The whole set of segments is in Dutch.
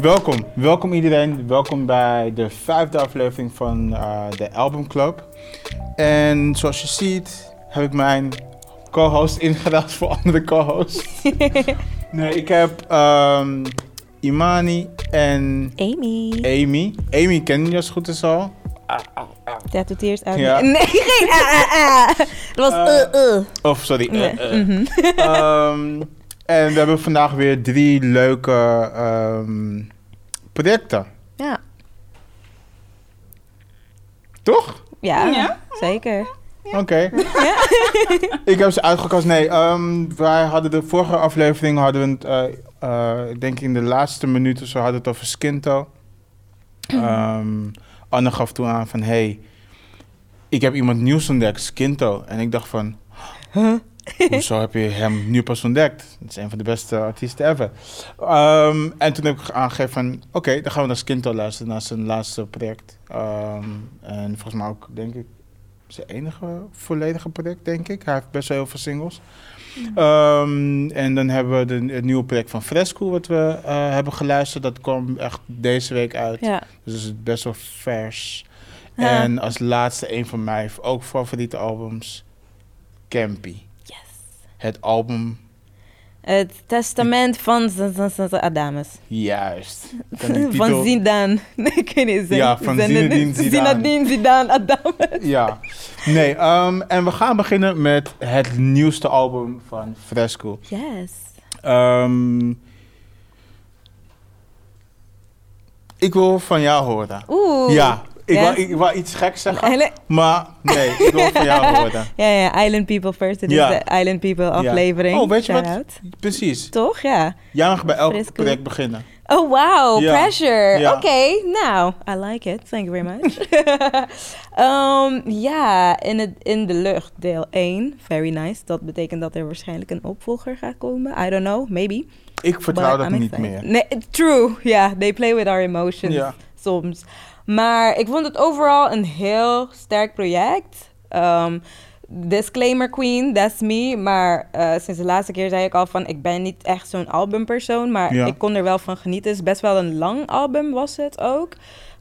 Welkom, welkom iedereen. Welkom bij de vijfde aflevering van uh, de Album Club. En zoals je ziet heb ik mijn co-host ingedaald voor andere co-hosts. nee, ik heb um, Imani en Amy. Amy. Amy ken je als het goed is al. Dat doet eerst uit. Ja. Nee, geen ah, ah, ah. Dat was uh, uh. Of sorry. eh, Nee. eh. Ehm, en we hebben vandaag weer drie leuke ehm, projecten. Ja. Toch? Ja, Ja? zeker. Oké. ik heb ze uitgekozen. Nee, ehm, wij hadden de vorige aflevering hadden we het, eh, eh, ik denk in de laatste minuten zo hadden we het over Skinto. Ehm, Anne gaf toen aan van, hey, ik heb iemand nieuws ontdekt, Skinto. En ik dacht van, hoezo heb je hem nu pas ontdekt? Het is een van de beste artiesten ever. Ehm, en toen heb ik aangegeven van, oké, dan gaan we naar Skinto luisteren, naar zijn laatste project. Ehm, en volgens mij ook, denk ik, zijn enige volledige project, denk ik. Hij heeft best wel heel veel singles. Ehm, en dan hebben we de, het nieuwe project van Fresco, wat we eh, hebben geluisterd. Dat kwam echt deze week uit. Ja. Dus het is best wel vers. Ja. En als laatste een van mijn ook favoriete albums, Campy. Het album, Het testament van Adames. juist. Titel- Van Zidane. Nee, ik weet niet. Ja, van Zinedine Zidane. Zinedine Zidane. Ja. Nee, ehm, en we gaan beginnen met het nieuwste album van Fresco. Yes. Ehm, ik wil van jou horen. Oeh. Ja, ik, wou, ik wou iets geks zeggen, Island, maar nee, ik wil van jou horen. ja, ja, Island People first. Dit Ja. is de Island People aflevering. Oh, weet je wat? Shout-out. Precies. Toch? Ja. Jij mag bij elk project beginnen. Oh, wow. Ja. Pressure. Ja. Oké, nou, I like it. Thank you very much. Ehm, ja, in, het, in de lucht, deel 1. Very nice. Dat betekent dat er waarschijnlijk een opvolger gaat komen. I don't know, maybe. Ik vertrouw But dat I'm niet excited. meer. Nee, true. Ja, they play with our emotions Ja. soms. Maar ik vond het overal een heel sterk project. Ehm, disclaimer queen, that's me. Maar eh, sinds de laatste keer zei ik al van... ik ben niet echt zo'n albumpersoon, maar Ja. ik kon er wel van genieten. Het is best wel een lang album was het ook.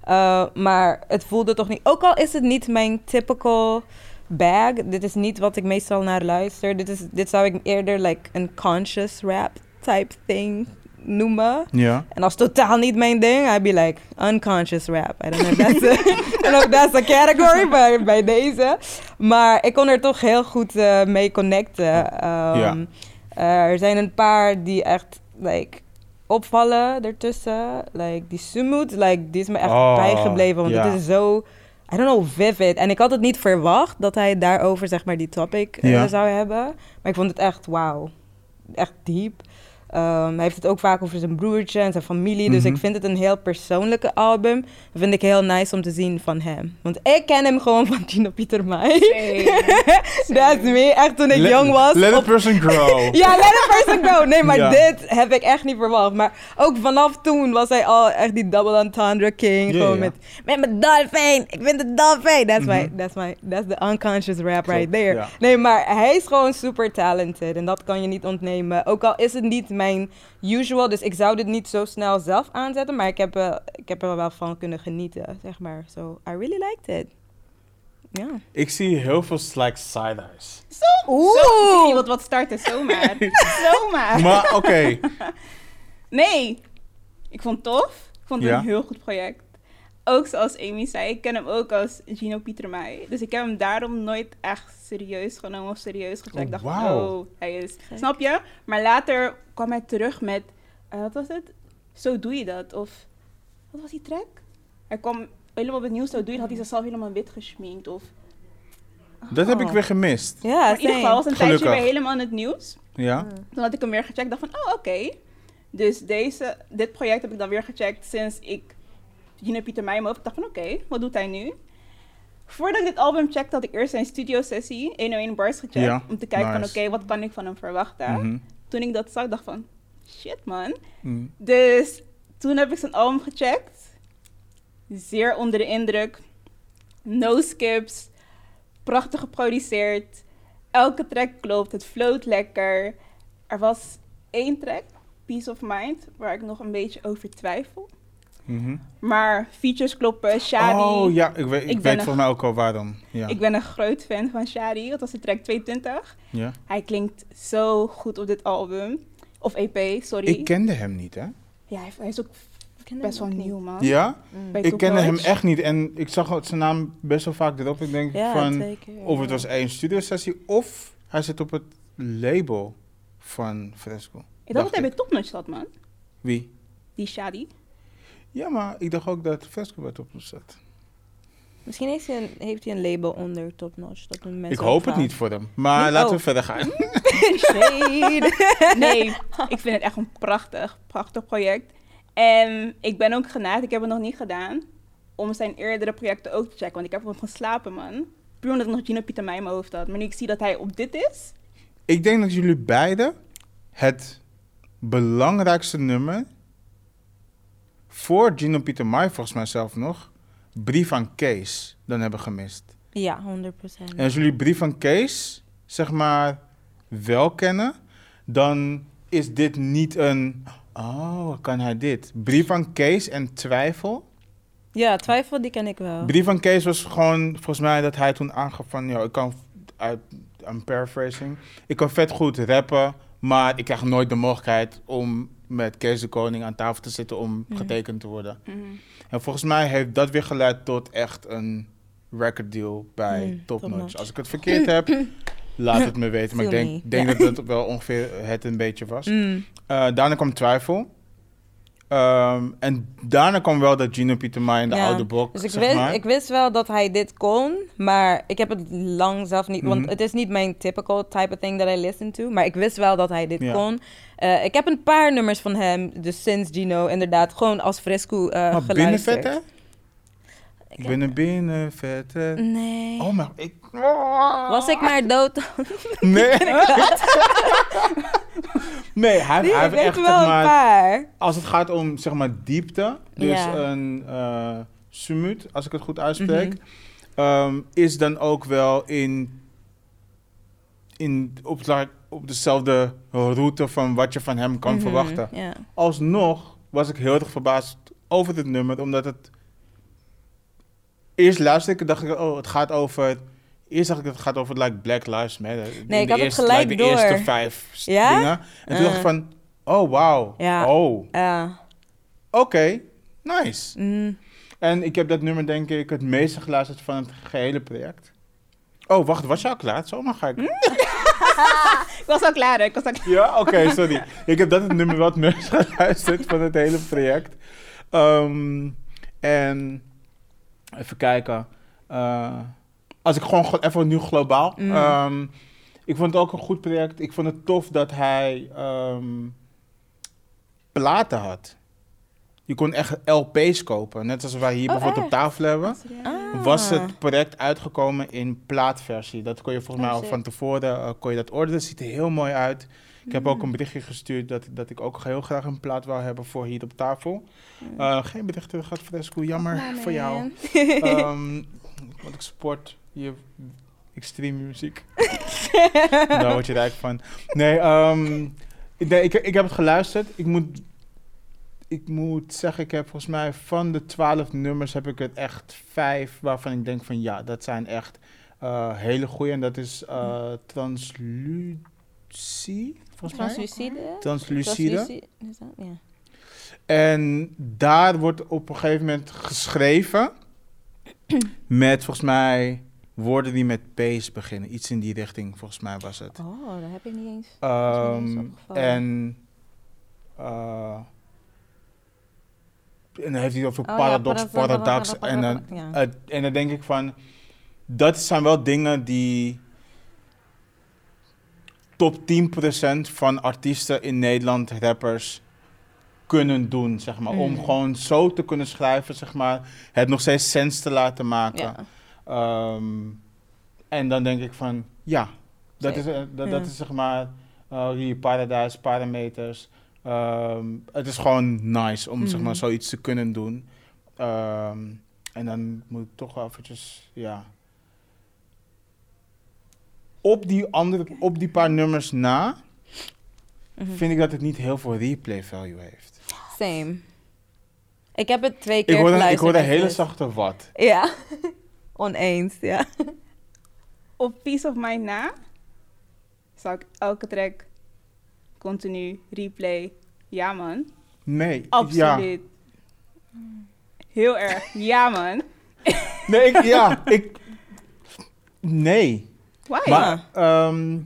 Uh, maar het voelde toch niet... Ook al is het niet mijn typical bag. Dit is niet wat ik meestal naar luister. Dit, is, dit zou ik eerder like een conscious rap type thing noemen. Ja. En is totaal niet mijn ding. I'd be like, unconscious rap. I don't know if that's a, I know if that's a category, maar bij deze. Maar ik kon er toch heel goed eh, mee connecten. Ehm, Ja. er zijn een paar die echt, like, opvallen ertussen. Like, die Sumut, like, die is me echt Oh, bijgebleven. Want het is zo, I don't know, vivid. En ik had het niet verwacht dat hij daarover, zeg maar, die topic eh, zou hebben. Maar ik vond het echt, wauw. Echt diep. Ehm, hij heeft het ook vaak over zijn broertje en zijn familie. Dus Mhm. ik vind het een heel persoonlijke album. Dat vind ik heel nice om te zien van hem. Want ik ken hem gewoon van Gino Pieter Mai. That's me. Echt toen ik Let- jong was. Let a person grow. ja, let a person go. Nee, maar Ja. dit heb ik echt niet verwacht. Maar ook vanaf toen was hij al echt die double entendre king. Gewoon met, met mijn dolfijn. Ik vind het dolfijn. That's, my, Mhm. that's, my, that's the unconscious rap right there. Nee, maar hij is gewoon super talented. En dat kan je niet ontnemen. Ook al is het niet mijn usual. Dus ik zou dit niet zo snel zelf aanzetten. Maar ik heb, eh, ik heb er wel van kunnen genieten, zeg maar. So, I really liked it. Ja. Ik zie heel veel like side eyes. Oeh. Zo, wat starten, zomaar. zomaar. Maar oké, Nee, ik vond het tof. Ik vond het Ja. een heel goed project. Ook zoals Amy zei, ik ken hem ook als Gino Pietermai. Dus ik heb hem daarom nooit echt serieus genomen of serieus gecheckt. Oh, ik dacht, wauw. oh, hij is... Gek. Snap je? Maar later kwam hij terug met, eh, wat was het? Zo doe je dat. Of, wat was die track? Hij kwam helemaal opnieuw, zo doe je dat. Had hij zichzelf helemaal wit gesminkt. Of, dat heb ik Oh. weer gemist. Ja, maar in ieder geval was een Gelukkig. tijdje weer helemaal in het nieuws. Ja? Toen had ik hem weer gecheckt. dacht van, oh, oké. Dus deze, dit project heb ik dan weer gecheckt sinds ik Gino Pieter Meijm over. Ik dacht van, oké, wat doet hij nu? Voordat ik dit album checkte, had ik eerst zijn studiosessie 101 Bars gecheckt. Ja, om te kijken van, oké, wat kan ik van hem verwachten? Mhm. Toen ik dat zag, dacht van, shit man. Mhm. Dus toen heb ik zijn album gecheckt. Zeer onder de indruk. No skips. Prachtig geproduceerd. Elke track klopt. Het floot lekker. Er was één track Peace of Mind, waar ik nog een beetje over twijfel. Mhm. Maar features kloppen, Shadi. Oh ja, ik weet, ik weet een- volgens mij ook al waarom. Ja. Ik ben een groot fan van Shadi. Dat was de track 22. ja. Hij klinkt zo goed op dit album. Of EP, sorry. Ik kende hem niet, hè? Ja, hij, hij is ook best wel nieuw, man. Ja? Bij Ik kende hem echt niet. En ik zag zijn naam best wel vaak erop. Ik denk Ja, van... Of het was één studiosessie, of hij zit op het label van Fresco. Ik dacht dat hij bij Topnotch zat, man. Wie? Die Shadi. Ja, maar ik dacht ook dat Fresco bij Top zat. Misschien heeft hij, een, heeft hij een label onder Top Notch. Dat mensen Ik hoop het niet voor hem. Maar Nee? laten Oh. we verder gaan. Nee, ik vind het echt een prachtig, prachtig project. En ik ben ook geneigd, ik heb het nog niet gedaan, om zijn eerdere projecten ook te checken. Want ik heb erop geslapen, man. Puur omdat ik nog Gino Pieter mij in mijn hoofd had. Maar nu ik zie dat hij op dit is, Ik denk dat jullie beiden het belangrijkste nummer voor Gino Pieter Mai, volgens mij zelf nog, brief aan Kees, dan hebben gemist. Ja, 100%. En als jullie brief van Kees, zeg maar, wel kennen, dan is dit niet een. Oh, kan hij dit? Brief van Kees en twijfel. Ja, twijfel, die ken ik wel. Brief van Kees was gewoon, volgens mij, dat hij toen aangaf van, ja, ik kan, uit, I'm paraphrasing, ik kan vet goed rappen, maar ik krijg nooit de mogelijkheid om met Kees de Koning aan tafel te zitten om Mhm. getekend te worden. En volgens mij heeft dat weer geleid tot echt een record deal bij Mm, Top Notch. Als ik het verkeerd heb, laat het me weten. Maar ik denk, denk ja. dat dat wel ongeveer het een beetje was. Eh, daarna kwam Twijfel. Ehm, en daarna kwam wel dat Gino Pieter Mai in de Ja, oude blok, Dus ik zeg wist, maar. ik wist wel dat hij dit kon, maar ik heb het lang zelf niet... Mhm. Want het is niet mijn typical type of thing that I listen to. Maar ik wist wel dat hij dit Ja. kon. Eh, ik heb een paar nummers van hem, dus sinds Gino, inderdaad, gewoon als fresco eh Maar geluisterd. Ik Ik ben een binnenvetter. Nee. Oh, maar ik... Was ik maar dood? Nee. nee, hij, Nee, hij heeft echt, zeg wel een maar... paar. Als het gaat om, zeg maar, diepte, dus Ja. een eh sumut, als ik het goed uitspreek, Mhm. ehm, is dan ook wel in, in op, like, op dezelfde route van wat je van hem kan Mhm, verwachten. Alsnog was ik heel erg verbaasd over dit nummer, omdat het... Eerst luisterde ik en dacht ik, oh, het gaat over... Eerst dacht ik, het gaat over like, Black Lives Matter. Nee, ik had het eerste, gelijk like, de door. eerste vijf Ja? dingen. En toen dacht ik Uh. van, oh, wauw. Ja. Oh, Ja. oké, nice. Mm. En ik heb dat nummer denk ik het meeste geluisterd van het gehele project. Oh, wacht, was je al klaar? Zomaar ga ik... Hm? ik was al klaar, hè. ik was al klaar. Ja, oké, sorry. Ik heb dat het nummer wat meest geluisterd van het hele project. Ehm, en even kijken. Eh, als ik gewoon even nu globaal. Mm. Ehm, ik vond het ook een goed project. Ik vond het tof dat hij ehm, platen had. Je kon echt LP's kopen. Net als wij hier Oh, bijvoorbeeld op tafel hebben. Ah. Was het project uitgekomen in plaatversie. Dat kon je volgens mij Oh, al van tevoren eh, kon je dat orderen. Ziet er heel mooi uit. Ik heb Mm. ook een berichtje gestuurd dat, dat ik ook heel graag een plaat wou hebben voor hier op tafel. Mm. Eh, geen bericht terug gehad, Fresco. Jammer Oh, voor jou. Ehm, want ik support je extreme muziek. Daar word je rijk van. Nee, ehm, ik, nee, ik, ik heb het geluisterd. Ik moet, ik moet zeggen, ik heb volgens mij van de twaalf nummers heb ik het echt vijf waarvan ik denk van ja, dat zijn echt eh, hele goede. En dat is uh, Translucie. Translucide? Translucide. Transluci- is dat? Ja. En daar wordt op een gegeven moment geschreven met volgens mij woorden die met P's beginnen. Iets in die richting, volgens mij was het. Oh, dat heb ik niet eens. Ehm, opgevallen. en, eh, en dan heeft hij het over Oh ja, paradox, paradox, paradox. paradox, En dan, ja. en dan denk ik van, dat zijn wel dingen die top 10% van artiesten in Nederland, rappers, kunnen doen, zeg maar. Om Mm. gewoon zo te kunnen schrijven, zeg maar, het nog steeds sens te laten maken. Ja. Ehm, en dan denk ik van, ja, dat is, eh, dat, is zeg maar, eh, hier paradijs, parameters. Ehm, het is gewoon nice om zeg maar Mhm. zoiets te kunnen doen. Ehm, en dan moet ik toch wel eventjes, ja. Op die, andere, op die paar nummers na Mhm. vind ik dat het niet heel veel replay value heeft. Same. Ik heb het twee keer Ik hoorde, ik hoorde een en hele zachte wat. Ja. Oneens, ja. Op Peace of Mind na zou ik elke track continu replay. Ja man, Nee. Ja. absoluut. Heel erg. Ja man. Nee, ik, ja, ik... Nee. Why? Maar, ehm,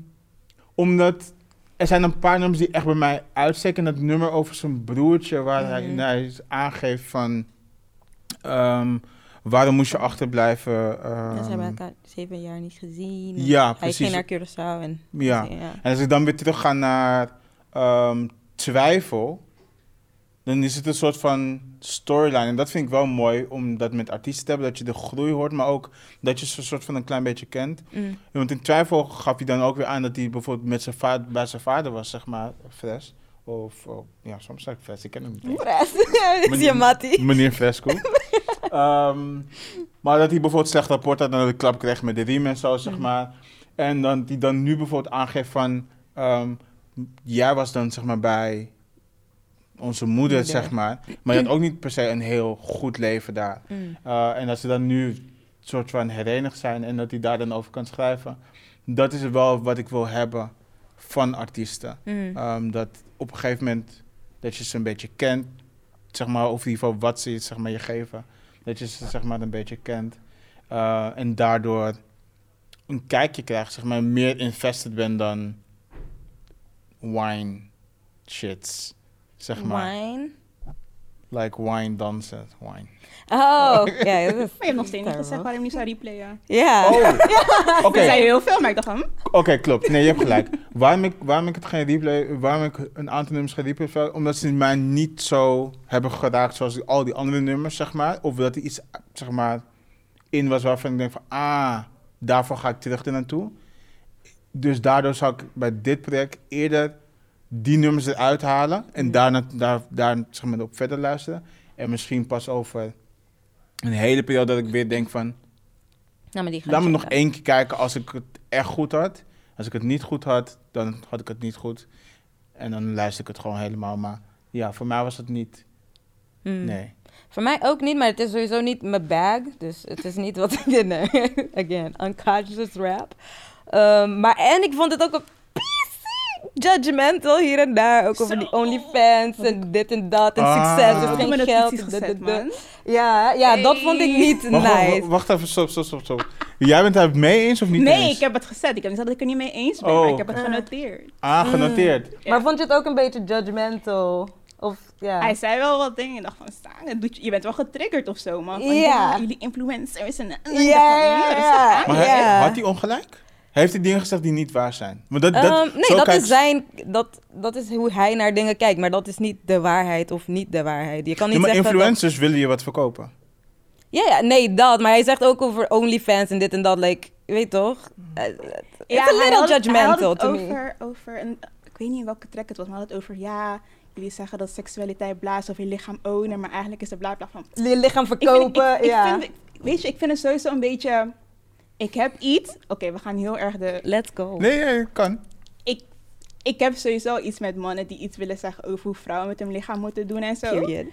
omdat er zijn een paar nummers die echt bij mij uitsteken. Dat nummer over zijn broertje, waar hij, Mhm. hij aangeeft van... ehm, waarom moest je achterblijven? Ja, ze hebben ehm, elkaar zeven jaar niet gezien. en Ja, Hij precies. ging naar Curaçao en... Ja. ja. En als ik dan weer terug ga naar twijfel, dan is het een soort van storyline. En dat vind ik wel mooi om dat met artiesten te hebben, dat je de groei hoort, maar ook dat je ze een soort van een klein beetje kent. Mm. Want in twijfel gaf hij dan ook weer aan dat hij bijvoorbeeld met zijn vader, bij zijn vader was, zeg maar, Fres. Of, oh, ja, soms zeg ik Fres, ik ken hem niet. Fres. Is je mattie. Meneer Fresco. Ehm, maar dat hij bijvoorbeeld slecht rapport had en dat de klap kreeg met de riem en zo, zeg Mhm. maar. En dan die dan nu bijvoorbeeld aangeeft van... ehm, jij was dan zeg maar bij onze moeder, Moeder. zeg maar. Maar je had ook niet per se een heel goed leven daar. Mm. Eh, en dat ze dan nu een soort van herenigd zijn en dat hij daar dan over kan schrijven. Dat is wel wat ik wil hebben van artiesten. Mm. Ehm, dat op een gegeven moment dat je ze een beetje kent, zeg maar, of in ieder geval wat ze zeg maar, je geven, dat je ze zeg maar, een beetje kent. Eh, en daardoor een kijkje krijgt, zeg maar, meer invested bent dan wine shits, zeg maar. Wine. Like wine dansen, wine. Oh, ja. Maar je hebt nog steeds niet gezegd waarom je niet zou replayen. Ja. Oh, oké. Er zijn heel veel, maar ik dacht, hm? Oké, klopt. Nee, je hebt gelijk. waarom, ik, waarom ik het geen replay, waarom ik een aantal nummers geen replay omdat ze mij niet zo hebben geraakt zoals die- al die andere nummers, zeg maar. Of dat er iets, zeg maar, in was waarvan ik denk van, ah, daarvoor ga ik terug er naartoe. Dus daardoor zou ik bij dit project eerder die nummers eruit halen en daarna, daar, daar zeg maar, op verder luisteren. En misschien pas over een hele periode dat ik weer denk van, Nou, maar die Laat me nog één keer kijken als ik het echt goed had. Als ik het niet goed had, dan had ik het niet goed. En dan luister ik het gewoon helemaal. Maar ja, voor mij was het niet. Mm. Nee. Voor mij ook niet, maar het is sowieso niet mijn bag. Dus het is niet wat ik... Nee, again, unconscious rap. Ehm, maar en ik vond het ook PC judgmental hier en daar. Ook over die OnlyFans en dit en dat. En Ah. succes, dus hebben geen geld. gezet? Ja, ja dat vond ik niet Wacht, nice. wacht even, stop, stop, stop, stop. Jij bent het mee eens of niet Nee, eens? ik heb het gezet. Ik heb niet gezegd dat ik er niet mee eens ben, Oh. maar ik heb het Ah. genoteerd. Ah, genoteerd. Ja. Maar vond je het ook een beetje judgmental? Of, ja. Hij zei wel wat dingen. Ik dacht van, staan, het doet je, je bent wel getriggerd of zo, man. Van, Ja. jullie influencers en... en Ja, van, ja, ja. Maar had hij ongelijk? Heeft hij dingen gezegd die niet waar zijn? Maar dat, dat, Ehm, nee, dat kijkt- is, zijn, dat, dat is hoe hij naar dingen kijkt. Maar dat is niet de waarheid of niet de waarheid. Je kan niet Ja, maar zeggen dat- influencers willen je wat verkopen. Ja, ja, nee, dat. Maar hij zegt ook over OnlyFans en dit en dat. Like, je weet toch? Eh, It's a little judgmental het to me. over, over een, ik weet niet welke track het was, maar hij had het over, ja, jullie zeggen dat seksualiteit blaast of je lichaam ownen, maar eigenlijk is het bla bla van... Je lichaam Ik vind- verkopen, ik- ik ja. vind- weet je, ik vind het sowieso een beetje, ik heb iets, oké, we gaan heel erg de, Let's go. Nee, nee, kan. ik, ik heb sowieso iets met mannen die iets willen zeggen over hoe vrouwen met hun lichaam moeten doen en zo. Period.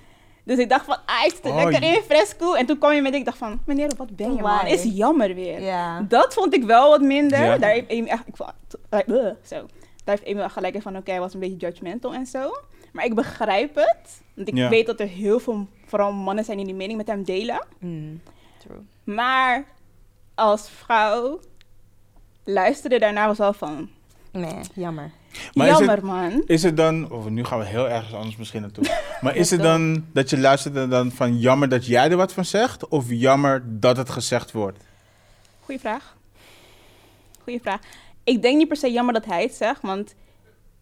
Dus ik dacht van, ah, ik zit Oh, lekker in, fresco. En toen kwam je met, ik dacht van, meneer, wat ben je man? Is jammer weer. Ja. Dat vond ik wel wat minder. Daar heeft Amy echt, ik vond, eh, uh, zo. Daar heeft Amy wel gelijk in van, oké, hij was een beetje judgmental en zo. Maar ik begrijp het. Want ik weet dat er heel veel, vooral mannen zijn die die mening met hem delen. Mm, true. Maar als vrouw luisterde daarna was wel van, Nee, jammer. Maar is het- jammer man. Is het dan, of nu gaan we heel ergens anders misschien naartoe. Maar is het dan dat je luistert en dan van jammer dat jij er wat van zegt? Of jammer dat het gezegd wordt? Goeie vraag. Goeie vraag. Ik denk niet per se jammer dat hij het zegt, want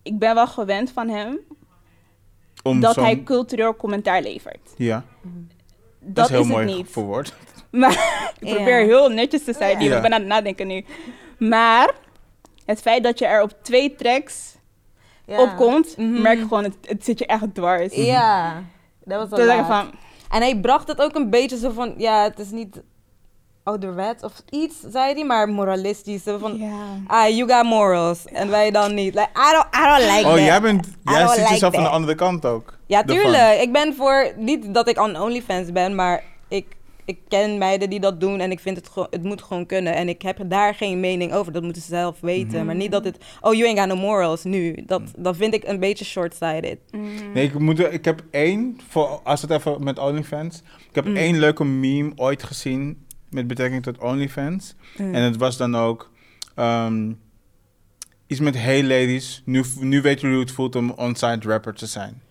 ik ben wel gewend van hem Om dat hij cultureel commentaar levert. Ja, Dat, dat, is heel het mooi niet. verwoord. Maar ik probeer heel netjes te zijn ik ben aan het nadenken nu. Maar het feit dat je er op twee tracks Ja. opkomt, Mhm. merk je gewoon, het, het zit je echt dwars. Ja, dat was Te wel zeggen van, En hij bracht het ook een beetje zo van, ja, het is niet ouderwets of iets, zei hij, maar moralistisch. Zo van, Ja. ah, you got morals. En wij dan niet. Like, I don't, I don't like oh, that. jij, bent, jij ziet like jezelf aan de andere kant ook. Ja, ervan. tuurlijk. Ik ben voor, niet dat ik on OnlyFans ben, maar ik, ik ken meiden die dat doen en ik vind het gewoon, het moet gewoon kunnen. En ik heb daar geen mening over, dat moeten ze zelf weten. Mhm. Maar niet dat het, oh, you ain't got no morals nu. Dat, dat vind ik een beetje short-sighted. Mm. Nee, ik, moet, ik heb één, voor, als het even met OnlyFans. Ik heb Mm. één leuke meme ooit gezien met betrekking tot OnlyFans. Mm. En het was dan ook ehm, iets met hey ladies, nu, nu weten jullie hoe het voelt om onside rapper te zijn.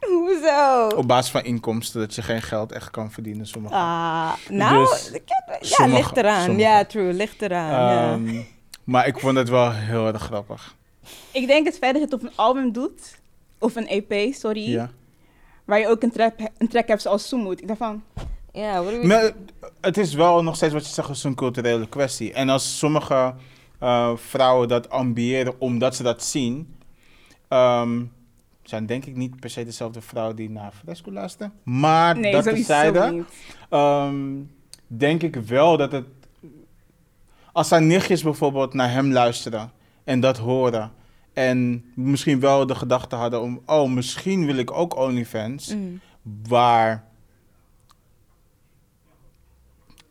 Hoezo? Op basis van inkomsten, dat je geen geld echt kan verdienen. Sommige. Ah, nou, Dus ik heb- ja, sommige- ligt eraan. sommige. Ja, true, ligt eraan. ja. Ehm, Maar ik vond het wel heel erg grappig. Ik denk het feit dat je het op een album doet, of een EP, sorry, Ja. waar je ook een track, een track hebt zoals Soemoed. Ik dacht van, Ja, we- Maar het is wel nog steeds wat je zegt, het is een culturele kwestie. En als sommige eh, vrouwen dat ambiëren omdat ze dat zien, ehm, zijn denk ik niet per se dezelfde vrouwen die naar Fresco luisteren. Maar nee, dat niet. ehm, denk ik wel dat het... Als zijn nichtjes bijvoorbeeld naar hem luisteren en dat horen... en misschien wel de gedachte hadden om... oh, misschien wil ik ook OnlyFans Mm. waar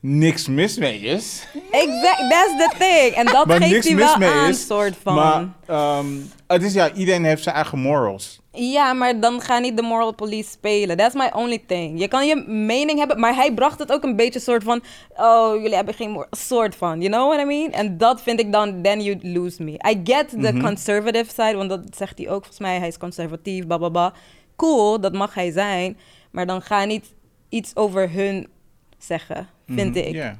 niks mis mee is. Exact, that's the thing. En dat Waar geeft hij wel aan, is, soort van. Maar ehm, het is ja, iedereen heeft zijn eigen morals. Ja, maar dan ga niet de moral police spelen. That's my only thing. Je kan je mening hebben, maar hij bracht het ook een beetje soort van... Oh, jullie hebben geen moral... Soort van, you know what I mean? En dat vind ik dan, then you lose me. I get the Mhm. conservative side, want dat zegt hij ook volgens mij. Hij is conservatief, bababa. Cool, dat mag hij zijn. Maar dan ga niet iets over hun zeggen, vind Mhm, ik. ja.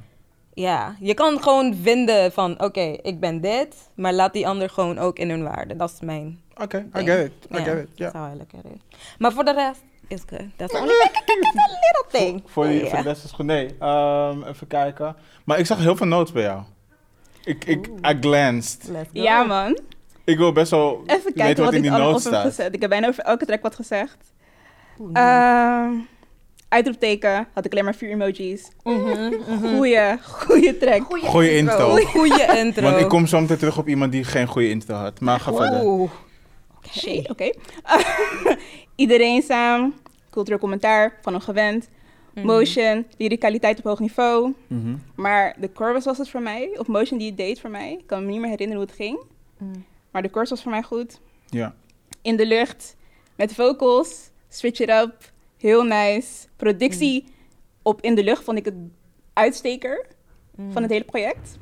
Ja, je kan gewoon vinden van, oké, ik ben dit, maar laat die ander gewoon ook in hun waarde. Dat is mijn Oké, I ding. get it. I Ja, get it. Ja. That's how I look at it. Maar voor de rest is good. That's only a little thing. Voor, die, Oh, voor de yeah. rest is goed. Nee, ehm, even kijken. Maar ik zag heel veel notes bij jou. Ik, ik, I glanced. Ja man, Ik wil best wel even weten kijken wat wat in ik die notes staat. gezet. Ik heb bijna over elke track wat gezegd. Oeh, Ehm uitroepteken, had ik alleen maar vier emojis. mhm, mhm. Goeie, goeie track. Goeie intro. Goeie intro. Want ik kom zo meteen terug op iemand die geen goede intro had. Maar ga verder. Oeh. Shade, oké. Iedereen samen, cultureel commentaar, van hem gewend. Mhm. Motion, lyricaliteit op hoog niveau. Mhm. Maar de chorus was het voor mij, of Motion die het deed voor mij. Ik kan me niet meer herinneren hoe het ging. Mm. Maar de chorus was voor mij goed. Ja. In de lucht, met vocals, switch it up, heel nice. Productie op In de lucht vond ik het uitsteker Mm. van het hele project.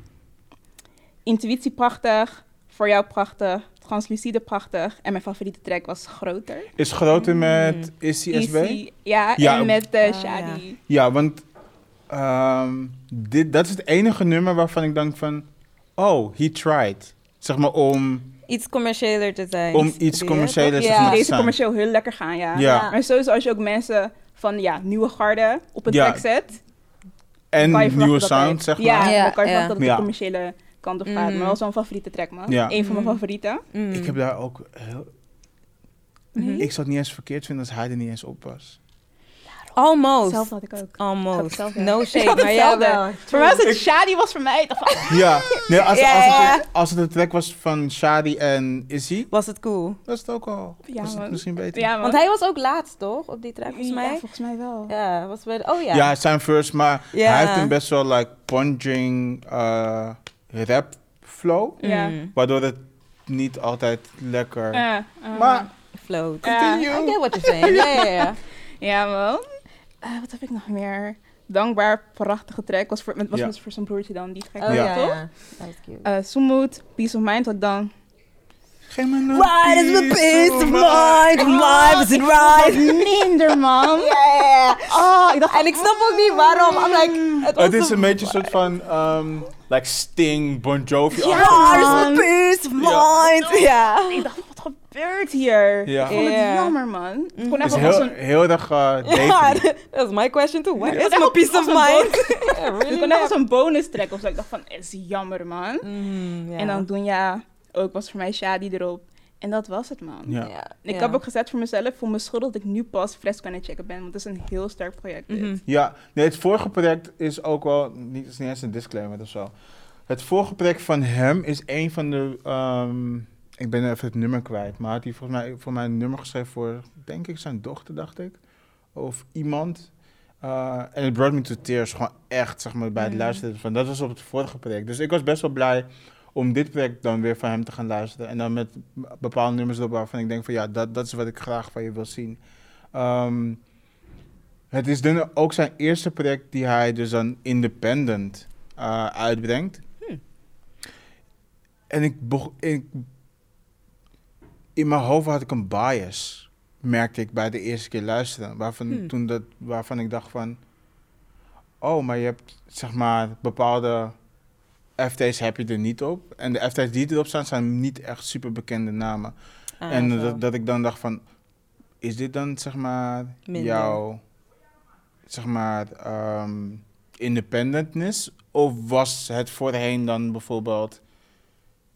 Intuïtie prachtig, voor jou prachtig, translucide prachtig. En mijn favoriete track was Groter. Is groter met Mm. Issy SB? Ja, Ja, en met uh, Shadi. Ja, want ehm, dit, dat is het enige nummer waarvan ik denk van... Oh, he tried. Zeg maar om... Iets commerciëler te zijn. Om iets commerciëler het? Ja. maar. Deze commercieel heel lekker gaan, ja. Ja. Maar sowieso als je ook mensen van ja, nieuwe garde op een Ja. track zet. En nieuwe sound, zeg maar. Ja, Ja, dan kan je verwachten dat het Ja. de commerciële kant op gaat. Mhm. Maar wel zo'n favoriete track, man. Ja. Eén van mijn Mhm. favorieten. Mm. Ik heb daar ook heel... Ik zou het niet eens verkeerd vinden als hij er niet eens op was. Almost. Hetzelfde had ik ook. Almost. No Ik shade, had maar hetzelfde. wel. Voor mij was het Shadi was voor mij. Ik dacht van, Ja, nee, als, als, het, als het een track was van Shadi en Izzy, Was het cool? was het ook al Ja, was het misschien beter. ja. Want hij was ook laatst, toch? Op die track, volgens mij. Ja, volgens mij wel. Ja, was bij de- Oh ja. Ja, zijn first, maar Ja. hij heeft een best wel like punching uh, rap flow, Ja. Mm. waardoor het niet altijd lekker. Ja, eh, maar Float. I get what you're saying. Ja, ja, ja. ja, man. Eh, wat heb ik nog meer? Dankbaar, prachtige track. Was voor, met- was Ja. met- voor zijn broertje dan, die track. Oh Ja. ja, toch? ja. Dat is cute. Eh, Soemoed, Peace of Mind, wat dan? geef me een Right is my peace of mind. Life is it right. Minder, man. Yeah. Oh, ik dacht En ik snap ook niet waarom. I'm like, het, is een beetje een soort van um, like Sting, Bon Jovi. Ja. Right is my peace of mind. Ja. Ik dacht, wat gebeurt hier? Ja. Ik vond het jammer, man. Het kon Het echt is heel, een, heel erg uh, Ja, dat is my question too. Where Ja, is my peace of mind? Het kon echt als een bonus track of zo. Ik dacht van, het is jammer, man. Mm, ja. En dan doen ja, ook was voor mij Shadi erop. En dat was het, man. Ja. Ik ja. heb ook gezet voor mezelf, voor mijn schuld, dat ik nu pas Fresco aan het checken ben. Want het is een heel sterk project. dit. Mhm. Ja, nee, het vorige project is ook wel, niet, het is niet eens een disclaimer of zo. Het vorige project van hem is een van de, ehm, ik ben even het nummer kwijt, maar had hij volgens mij voor mij een nummer geschreven voor, denk ik, zijn dochter, dacht ik. Of iemand. Eh, En het brought me to tears, gewoon echt, zeg maar, bij het Mm. luisteren van, dat was op het vorige project. Dus ik was best wel blij om dit project dan weer van hem te gaan luisteren. En dan met bepaalde nummers erop waarvan ik denk van, ja, dat, dat is wat ik graag van je wil zien. Ehm, het is dan ook zijn eerste project die hij dus dan independent eh, uitbrengt. Hm. En ik, ik... In mijn hoofd had ik een bias, merkte ik bij de eerste keer luisteren. Waarvan, Hm. toen dat, waarvan ik dacht van... Oh, maar je hebt zeg maar bepaalde FT's heb je er niet op. En de FT's die erop staan, zijn niet echt super bekende namen. Ah, en dat, dat ik dan dacht van, is dit dan zeg maar Minder. jouw zeg maar ehm, independentness? Of was het voorheen dan bijvoorbeeld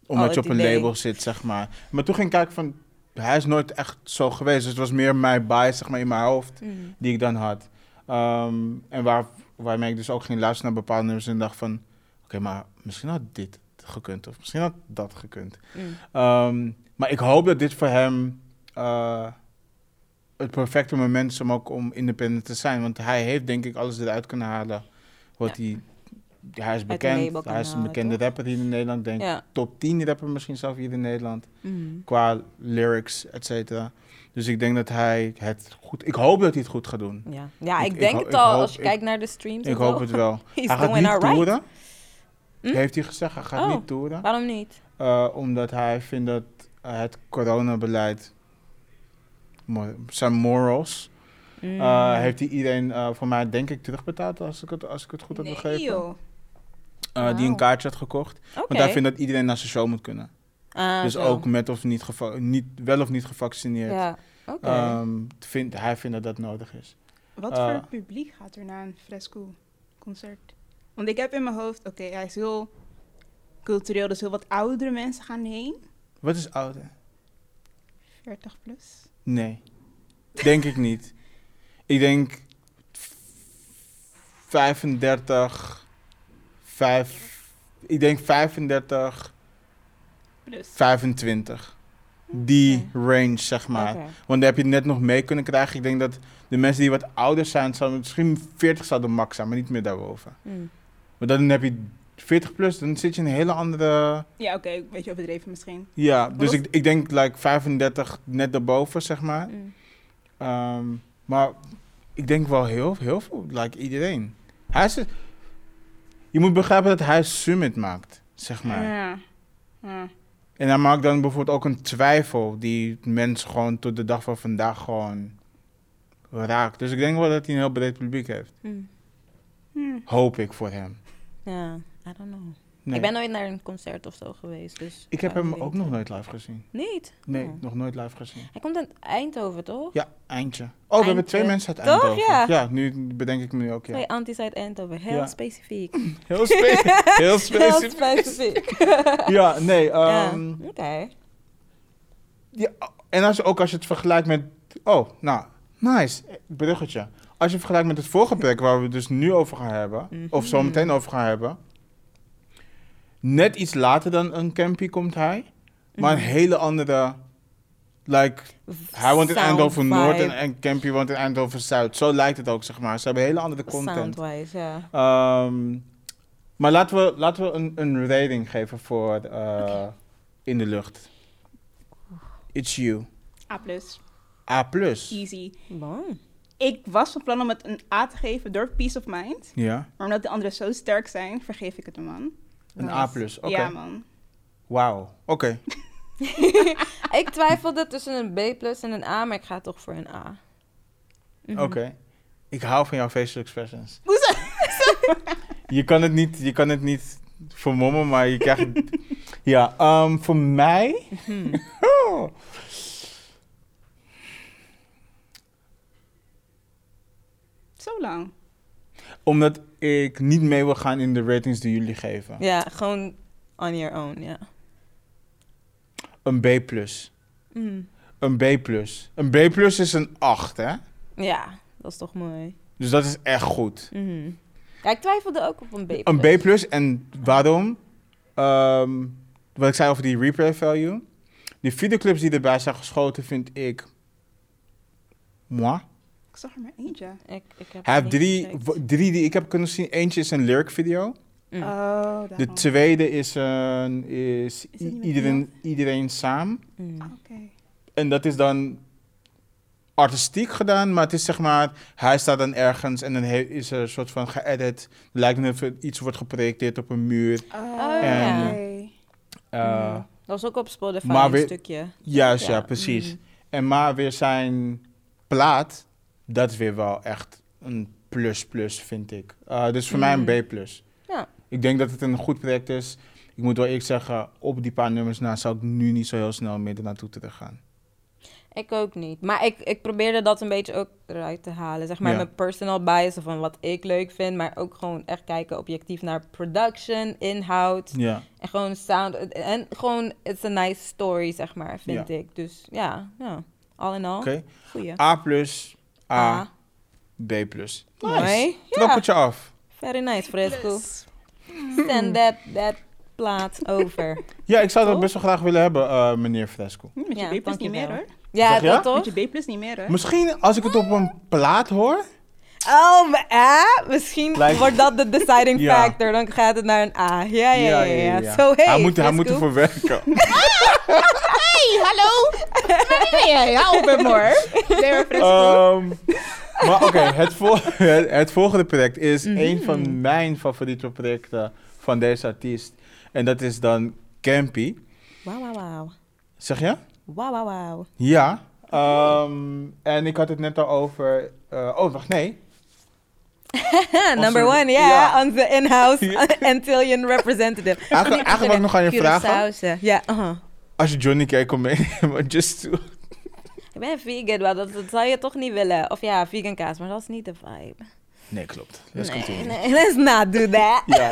omdat Oh, je op een idee. label zit, zeg maar? Maar toen ging ik kijken van, hij is nooit echt zo geweest. Dus het was meer mijn bias zeg maar in mijn hoofd Mhm. die ik dan had. Ehm, en waar, waarmee ik dus ook ging luisteren naar bepaalde nummers en dacht van, oké, maar misschien had dit gekund of misschien had dat gekund. Mm. Ehm, maar ik hoop dat dit voor hem eh, het perfecte moment is om ook om independent te zijn. Want hij heeft denk ik alles eruit kunnen halen. Wat hij, hij is bekend. Hij is een bekende rapper hier in Nederland. Denk Ja. top 10 rapper misschien zelf hier in Nederland. Mhm. Qua lyrics, et cetera. Dus ik denk dat hij het goed... Ik hoop dat hij het goed gaat doen. Ja, ja ik, denk het al hoop- als je ik- kijkt naar de streams. Ik hoop het wel. Hij gaat niet toeren. Hm? Heeft hij gezegd, hij gaat Oh. niet toeren. Waarom niet? Eh, omdat hij vindt dat het coronabeleid, zijn morals, Mm. eh, heeft hij iedereen eh, voor mij denk ik terugbetaald als ik het, als ik het goed heb Nee, begrepen. joh. Eh, die een kaartje had gekocht. Want hij vindt dat iedereen naar zijn show moet kunnen. Ah, dus zo. ook met of niet, geva- niet wel of niet gevaccineerd. Ja. Ehm, vindt, hij vindt dat dat nodig is. Wat Eh. voor publiek gaat er naar een Fresco-concert? Want ik heb in mijn hoofd, oké, hij is heel cultureel, dus heel wat oudere mensen gaan heen. Wat is ouder? 40 plus. Nee, denk ik niet. Ik denk 35, 5, ik denk 35, Plus. 25. Die range, zeg maar. Want daar heb je net nog mee kunnen krijgen. Ik denk dat de mensen die wat ouder zijn, zouden misschien 40 zou de max zijn, maar niet meer daarboven. Mm. Maar dan heb je 40 plus, dan zit je in een hele andere... Ja, oké, een beetje overdreven misschien. Ja, dus was- ik, ik denk like 35 net daarboven, zeg maar. Mm. Ehm, maar ik denk wel heel, heel veel, like iedereen. Hij is, je moet begrijpen dat hij Summit maakt, zeg maar. Ja. ja. En hij maakt dan bijvoorbeeld ook een twijfel die mensen gewoon tot de dag van vandaag gewoon raakt. Dus ik denk wel dat hij een heel breed publiek heeft. Mm. Hm. Hoop ik voor hem. Ja, I don't know. Nee. Ik ben nooit naar een concert of zo geweest, dus... Ik heb zou hem ook nog nooit live gezien. Niet? Nee, Oh. nog nooit live gezien. Hij komt uit Eindhoven, toch? Ja, Eindje. Oh, we hebben twee mensen uit Toch? Eindhoven. Ja. nu bedenk ik me nu ook, ja. Twee antis uit Eindhoven. Heel Ja. specifiek. Heel, spe heel Heel specifiek. specifiek. Ja, nee. Ja, ehm, Oké. Ja, en als, ook als je het vergelijkt met... Oh, nou, nice. Bruggetje. Als je het vergelijkt met het vorige project waar we het dus nu over gaan hebben... of zo Mhm. meteen over gaan hebben... Net iets later dan een Campy komt hij. Maar een Mhm. hele andere... Like, hij woont in Sound Eindhoven Noord en, vibe. en Campy woont in Eindhoven Zuid. Zo lijkt het ook, zeg maar. Ze hebben hele andere content. Soundwise, ja. Ehm, maar laten we, laten we een, een rating geven voor eh, In de Lucht. It's You. A+. plus. A+. plus. Easy. Bon. Ik was van plan om het een A te geven door peace of mind. Ja, Maar omdat de anderen zo sterk zijn, vergeef ik het een man. Een Nice. A+. plus. Oké. Ja, man. Wauw. Oké. ik twijfelde tussen een B plus en een A, maar ik ga toch voor een A. Mhm. Oké. Ik hou van jouw facial expressions. Hoezo? Je kan het niet, je kan het niet vermommen, maar je krijgt het... Ja, ehm, voor mij... Mhm. Oh. Zo lang. Omdat ik niet mee wil gaan in de ratings die jullie geven. Ja, gewoon on your own, ja. Een B+. plus. Mm. een B+. Een B+, is een 8, hè? Ja, dat is toch mooi. Dus dat is echt goed. Ja, ik twijfelde ook op een B+. Een B+, en waarom? Ehm, wat ik zei over die replay value. Die videoclips die erbij zijn geschoten, vind ik... Moi. Ik zag er maar eentje. Ik, ik heb Hij heeft niet drie, drie die ik heb kunnen zien. Eentje is een lyric video. Mm. Oh, De tweede is, een, is, iedereen, iedereen samen. Mm. Oké. En dat is dan artistiek gedaan, maar het is zeg maar, hij staat dan ergens en dan is er een soort van geëdit. Lijkt net of iets wordt geprojecteerd op een muur. Oh, oké. Eh, Mm. Dat was ook op Spotify maar een weer- stukje. Juist, ja, Ja, precies. mm. En maar weer zijn plaat, dat is weer wel echt een plus plus, vind ik. Eh, dus voor mij Mm. een B plus. Ja. Ik denk dat het een goed project is. Ik moet wel eerlijk zeggen, op die paar nummers na zou ik nu niet zo heel snel meer naartoe terug gaan. Ik ook niet. Maar ik, ik probeerde dat een beetje ook eruit te halen. Zeg maar Ja. mijn personal bias van wat ik leuk vind. Maar ook gewoon echt kijken objectief naar production, inhoud. Ja. En gewoon sound. En gewoon, it's a nice story, zeg maar, vind Ja. ik. Dus ja, ja. All in all, Oké. A plus, A, A. B plus. Mooi. Het je af. very nice, Fresco. Send that, that plaat over. Ja, ik zou dat best wel graag willen hebben, eh, meneer Fresco. Hm, Met je Ja, B plus niet dankjewel. meer hoor. Ja, Zeg je? dat toch? Met je B plus niet meer hoor. Misschien als ik het op een plaat hoor. Oh, maar, eh, misschien Like- wordt dat de deciding Ja. factor. Dan gaat het naar een A. Ja, ja, ja. ja. Zo, hey, hij moet, hij moet Fresco. ervoor werken. Hey, hallo! Nee, hou op hoor. Nee, maar oké, het, vol- het, het volgende project is Mhm. een van mijn favoriete projecten van deze artiest. En dat is dan Campy. Wauw, wauw, wauw. Zeg je? Wauw, wauw, wauw. Ja. Ehm, en ik had het net al over... eh, oh, wacht, nee. Number Onze- one, ja. ja. Onze in-house. Antillian representative. Eigenlijk, nog aan je vragen. Ja, uh-huh. Als je Johnny Cake kon meenemen, just to... Ik ben vegan, maar dat, dat zou je toch niet willen. Of ja, vegan kaas, maar dat is niet de vibe. Nee, klopt. Let's nee, continue. nee, let's not do that. Ja.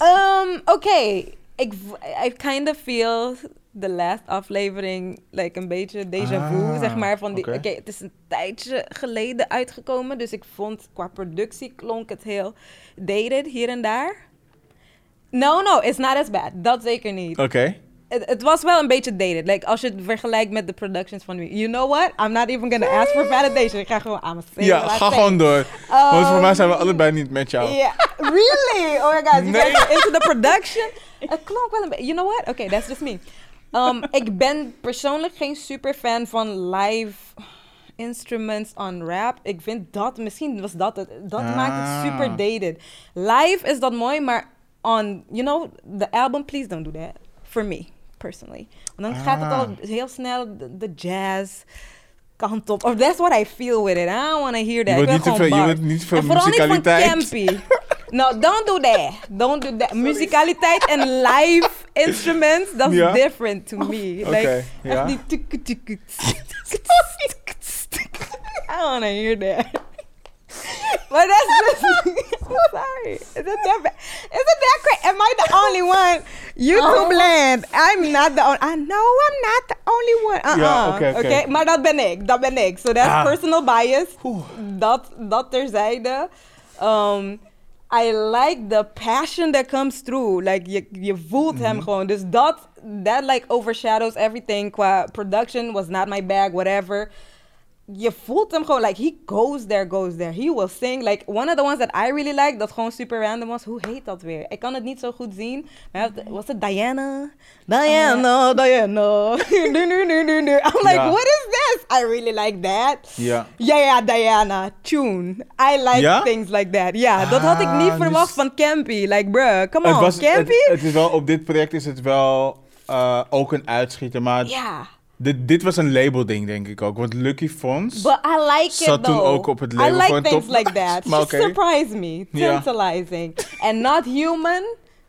um, Oké, ik v- I kind of feel the last aflevering like een beetje déjà vu, Ah, zeg maar. Van die, oké. Oké, het is een tijdje geleden uitgekomen, dus ik vond qua productie klonk het heel dated hier en daar. No, no, it's not as bad. Dat zeker niet. Oké. Het, het was wel een beetje dated. Like, als je het vergelijkt met de productions van nu. You know what? I'm not even gonna ask for validation. Ik ga gewoon aan mijn Ja, ga gewoon door. Want voor mij zijn we Um, allebei niet met jou. Ja, really? Oh my god, you Nee. into the production? Het klonk wel een beetje... You know what? Oké, that's just me. Um, ik ben persoonlijk geen super fan van live instruments on rap. Ik vind dat... Misschien was dat het. Dat maakt het Ah. super dated. Live is dat mooi, maar on... You know, the album, please don't do that. For me, personally. Want dan gaat het Ah. al heel snel de, de jazz kant op. Or that's what I feel with it. I don't want to hear that. Je wilt wil niet te veel, je niet veel vooral niet van musicaliteit. Campy. No, don't do that. Don't do that. Musicaliteit en live instruments, that's different to me. Like, die I don't want to hear that. But that's just I'm sorry. Is it that bad? Is it that crazy? Am I the only one? You too bland. I'm not the only. I know I'm not the only one. Uh-uh. Ja, oké, oké. Maar dat ben ik. Dat ben ik. So that's Ah. personal bias. Oeh. Dat, dat terzijde. Um, I like the passion that comes through. Like, je, je voelt Mhm. hem gewoon. Dus dat, that like overshadows everything. Qua production was not my bag, whatever. Je voelt hem gewoon, like, he goes there, goes there. He will sing. Like, one of the ones that I really like, dat gewoon super random was. Hoe heet dat weer? Ik kan het niet zo goed zien. Maar was het Diana? Diana, Diana. nu, nu, nu, nu, nu. I'm like, what is this? I really like that. Ja. Ja, ja, Diana, tune. I like things like that. Ja, dat had ik niet Ah, verwacht dus- van Campy. Like, bruh, come on, was, Campy? het, het is wel, op dit project is het wel eh, ook een uitschieter, maar Ja, dit, dit was een labelding denk ik ook. Want Lucky Fonds, but I like Zat toen though. ook op het I label like van things top- like that. Maar oké. surprise me. Tantalizing. And not human.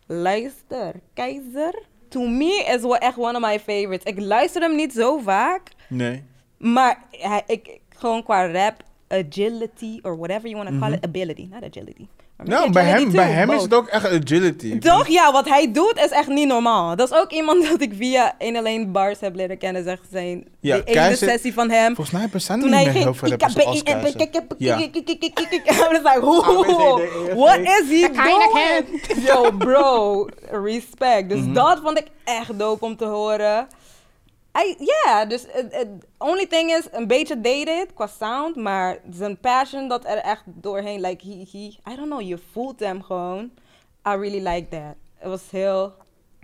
Luister, Keizer. To me is wel echt one of my favorites. Ik luister hem niet zo vaak. nee. Maar hij, ik, gewoon qua rap, agility, or whatever you want to call Mhm. it, ability, not agility. Nou, bij hem, bij hem is het ook echt agility. Toch? Ja, wat hij doet is echt niet normaal. Dat is ook iemand dat ik via een alleen bars heb leren kennen. Zeg zijn Ja, de ene sessie van hem. Volgens mij bestaan er niet meer heel ging. veel Ik rappers heb als Keizer. Ja. I was like, whoa, ABCDEFG. what is he doing? Yo, bro, respect. Dus Mhm. dat vond ik echt dope om te horen. I, yeah, dus het het- only thing is, een beetje dated qua sound, maar zijn passion dat er echt doorheen, like, he, he, I don't know, je voelt hem gewoon. I really like that. Het was heel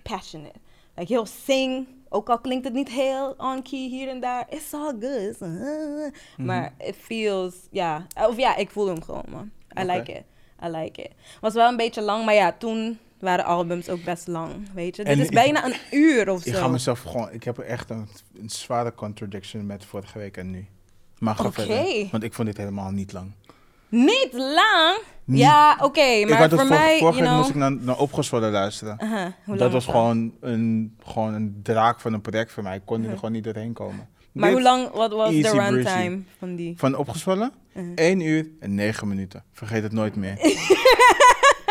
passionate. Like, heel sing, ook al klinkt het niet heel on-key hier en daar, it's all good. Mhm. Maar it feels, ja, of ja, ik voel hem gewoon, man. I like it. I like it. Was wel een beetje lang, maar ja, toen waren albums ook best lang, weet je. En Dit is ik- bijna een uur of zo. Ik ga mezelf gewoon... Ik heb echt een, een zware contradiction met vorige week en nu. Maar ga verder. Want ik vond dit helemaal niet lang. Niet lang? Niet- Ja, oké, maar het voor vor- mij, vorige week know... moest ik naar, naar Opgezwollen luisteren. Dat was gewoon een, gewoon een draak van een project voor mij. Ik kon er gewoon niet doorheen komen. Maar Dit- hoe lang, wat was de runtime van die? Van Opgezwollen? Mhm. 1 uur en 9 minuten. Vergeet het nooit meer.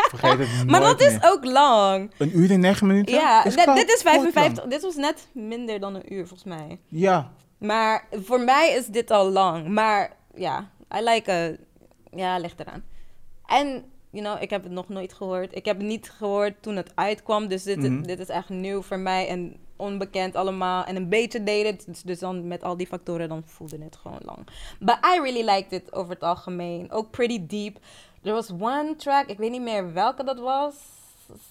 Vergeet het Maar dat is ook lang. Een uur en 9 minuten? Ja, Is dit- is kort 55, lang. dit was net minder dan een uur volgens mij. Ja. Maar voor mij is dit al lang. Maar ja, I like a... Ja, ligt eraan. En, you know, ik heb het nog nooit gehoord. Ik heb het niet gehoord toen het uitkwam. Dus dit, Mhm. dit is echt nieuw voor mij en onbekend allemaal. En een beetje dated. Dus, dus dan met al die factoren, dan voelde het gewoon lang. But I really liked it over het algemeen. Ook pretty deep. Er was one track, ik weet niet meer welke dat was.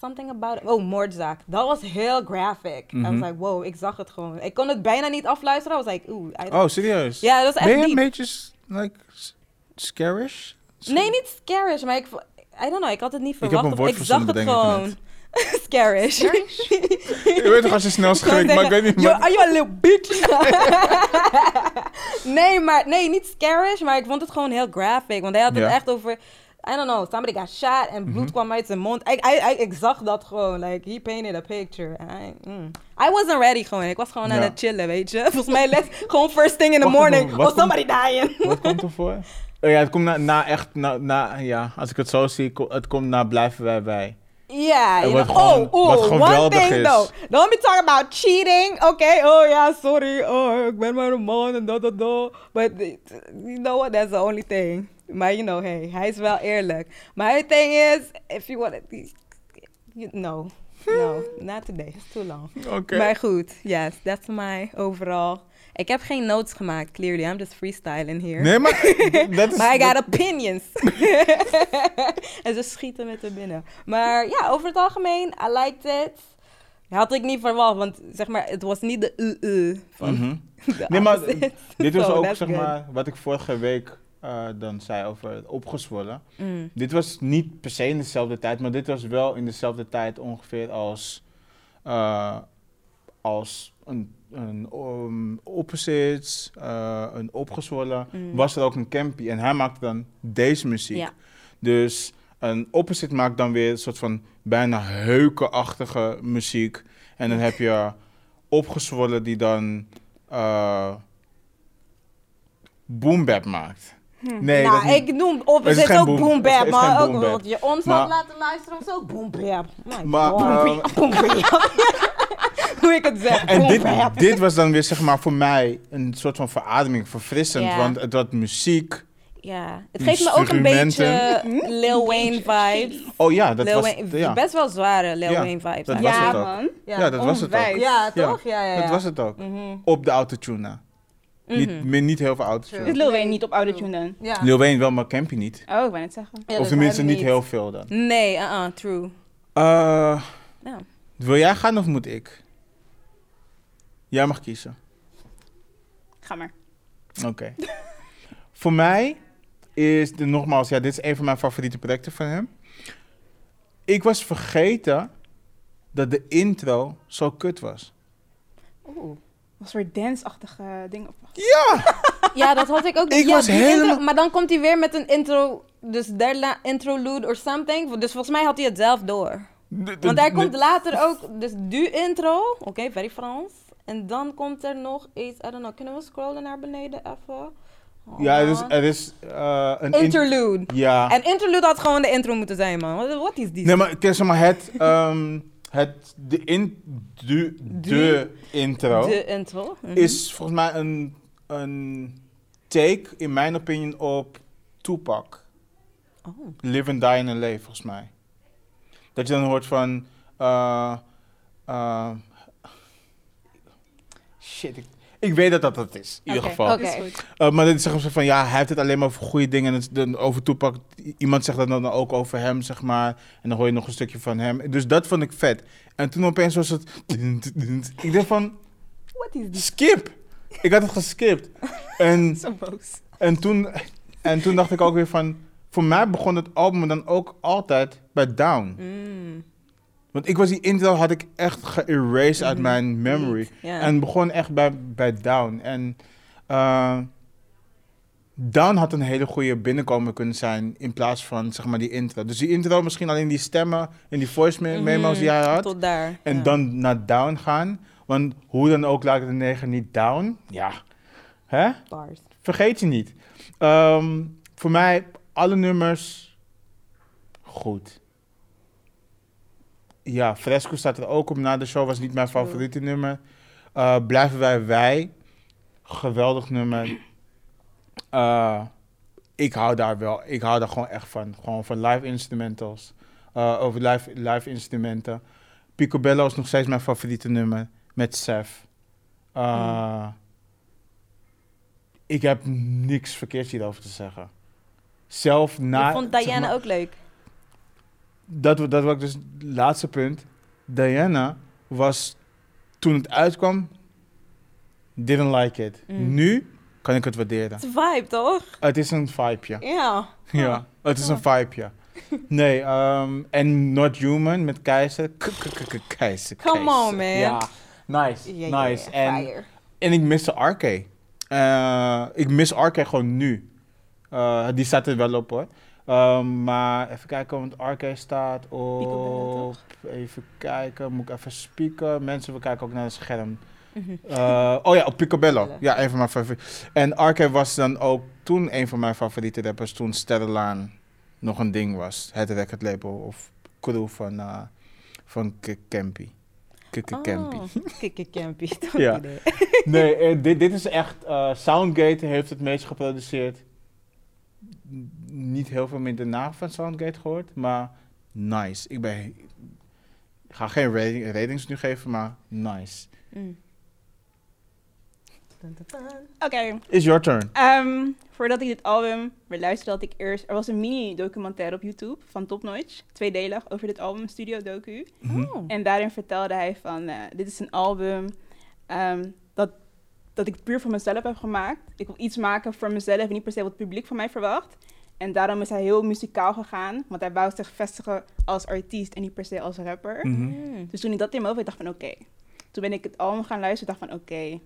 Something about Oh, moordzaak. Dat was heel graphic. I Mhm. was like, wow, ik zag het gewoon. Ik kon het bijna niet afluisteren. I was like, oeh. Oh, serieus? Ja, dat Ben echt je een beetje, like, scarish? Nee, niet scarish, maar ik... I don't know, ik had het niet heb verwacht. een of woord ik zag het gewoon. scarish. Je weet toch als je snel schrikt, maar ik weet niet... Yo, Maar... are you a little bitch? nee, maar nee, niet scarish, maar ik vond het gewoon heel graphic. Want hij had het Ja. echt over, I don't know, somebody got shot en bloed Mhm. kwam uit zijn mond. Ik, I, I, ik zag dat gewoon, like, he painted a picture. I, mm. I wasn't ready gewoon, ik was gewoon aan het chillen, weet je. Volgens mij let, gewoon first thing in the morning, wat oh somebody dying. Wat komt er voor? Oh ja, het komt na, na echt, na, na, ja, als ik het zo zie, het komt na blijven wij bij. Ja, wat gewoon- oh, one thing is. though. Don't be talking about cheating. Oké, oh ja, sorry. Oh, ik ben maar een man en dat, dat, dat. But you know what, that's the only thing. Maar you know, hey, hij is wel eerlijk. My thing is, if you want it, you, no. No, not today. It's too long. Oké. Maar goed, yes, that's my overall. Ik heb geen notes gemaakt, clearly. I'm just freestyling here. Nee, maar is... Maar I got opinions. en ze schieten met er binnen. Maar ja, over het algemeen, I liked it. Had ik niet verwacht, want zeg maar, het was niet de uh-uh van Mhm. Nee, maar. Dit was So, ook, zeg good. maar, wat ik vorige week eh, dan zei over het opgezwollen. Mm. Dit was niet per se in dezelfde tijd, maar dit was wel in dezelfde tijd ongeveer als, eh, als een, een um, opposites, een opgezwollen. Mm. Was er ook een campy en hij maakte dan deze muziek. Ja. Dus een opposite maakt dan weer een soort van bijna heukenachtige muziek. En dan heb je opgezwollen die dan boom bap maakt. Nee, dat nou, ik noem op, Het het is ook boom- boom bap, is maar ook boom wat je ons Maar- had laten luisteren was ook boom bap. Maar, ehm, boom bap. Hoe ik het zeg, En boom dit, dit was dan weer zeg maar voor mij een soort van verademing, verfrissend. Ja. Want het had muziek. Ja, het geeft me ook een beetje Lil Wayne vibes. Oh ja, dat Lil was Wayne, ja, best wel zware Lil Ja, Wayne vibes. dat was ja, het ook. man. ja, dat was het ook. Ja, toch? Ja, ja, ja. Dat was het ook. Mhm. Op de autotune. Niet, Mhm. meer, niet heel veel autotune. Is Lil Wayne niet op autotune dan? Ja. Lil Wayne wel, maar Campy niet. Oh, ik wou net zeggen. Ja, of tenminste niet heel veel dan. Nee, uh-uh, true. Eh, Ja. Wil jij gaan of moet ik? Jij mag kiezen. Ga maar. Oké. Voor mij is, de, nogmaals, ja, dit is een van mijn favoriete projecten van hem. Ik was vergeten dat de intro zo kut was. Oeh. Wat voor dance-achtige ding op. Ja! Ja, dat had ik ook. Ik ja, was helemaal- intro- maar dan komt hij weer met een intro, dus derla interlude or something. Dus volgens mij had hij het zelf door. De- de- Want hij de- komt later ook, dus du intro, oké, very Frans. En dan komt er nog iets, I don't know, kunnen we scrollen naar beneden even? Ja, er is, er is eh, een... in- Interlude. ja. En interlude had gewoon de intro moeten zijn, man. Wat, is die? Nee, maar, kijk, zeg maar het, ehm, het, de, in, de, de intro De intro. Mhm. is volgens mij een, een take, in mijn opinion, op Tupac. Oh. Live and Die in LA, volgens mij. Dat je dan hoort van... eh, eh, shit, ik, ik weet dat dat het is, in ieder geval. Oké. Uh, maar dan zeggen ze van ja, hij heeft het alleen maar over goede dingen. En het, dan over i- iemand zegt dat dan ook over hem, zeg maar. En dan hoor je nog een stukje van hem. Dus dat vond ik vet. En toen opeens was het. Ik dacht van Wat is die? skip. Ik had het geskipt. En, Zo boos. en, toen, en toen dacht ik ook weer van. Voor mij begon het album dan ook altijd bij Down. Mm. Want ik was die intro had ik echt geërased uit Mhm. mijn memory. Ja. En begon echt bij, bij Down. En eh, Down had een hele goede binnenkomen kunnen zijn in plaats van zeg maar die intro. Dus die intro misschien alleen die stemmen en die voice me- memo's Mhm, die hij had. Tot daar. En ja. dan naar Down gaan. Want hoe dan ook laat ik de negen niet down. Ja, hè? Bars. Vergeet je niet. Ehm, voor mij alle nummers goed. Ja, Fresco staat er ook op. Na de show was niet mijn favoriete nummer. Eh, Blijven wij wij. Geweldig nummer. Eh, ik hou daar wel. Ik hou daar gewoon echt van. Gewoon van live instrumentals. Eh, over live, live instrumenten. Picobello is nog steeds mijn favoriete nummer. Met Sef. Eh, Ik heb niks verkeerds hierover te zeggen. Zelf na... ik vond zeg Diana maar- ook leuk. Dat, dat was dus het laatste punt. Diana was toen het uitkwam, didn't like it. Mm. Nu kan ik het waarderen. Het is vibe, toch? Het is een vibeje. Ja. Ja, het is een vibeje. Nee, ehm, en Not Human met Keizer. Keizer. Come on, man. Ja, nice, nice. En, en ik miste. Eh, ik mis RK gewoon nu. Eh, die staat er wel op hoor. Ehm, maar even kijken, want RK staat op... Even kijken, moet ik even spieken. Mensen, we kijken ook naar het scherm. Mhm. Eh, oh ja, op Picobello. Ja, een van mijn favorieten. En RK was dan ook toen een van mijn favoriete rappers toen Sterrelaan nog een ding was. Het recordlabel of crew van, eh van Campy. K- K- Campy. Oh, Kikke Campy. Ja. Nee, eh, dit, dit is echt... Soundgate heeft het meest geproduceerd. Niet heel veel meer daarna van Soundgate gehoord, maar nice. Ik ben... Ik ga geen rating, ratings nu geven, maar nice. Mm. Oké, It's your turn. ehm, voordat ik dit album beluisterde, had ik eerst... Er was een mini-documentaire op YouTube van Top Notch. Tweedelig over dit album, Studio Doku. Mhm. Oh. En daarin vertelde hij van, eh, dit is een album ehm, dat, dat ik puur voor mezelf heb gemaakt. Ik wil iets maken voor mezelf en niet per se wat het publiek van mij verwacht. En daarom is hij heel muzikaal gegaan, want hij wou zich vestigen als artiest en niet per se als rapper. Mhm. Mm. Dus toen ik dat in mijn hoofd had, dacht ik van oké. Toen ben ik het album gaan luisteren dacht van oké,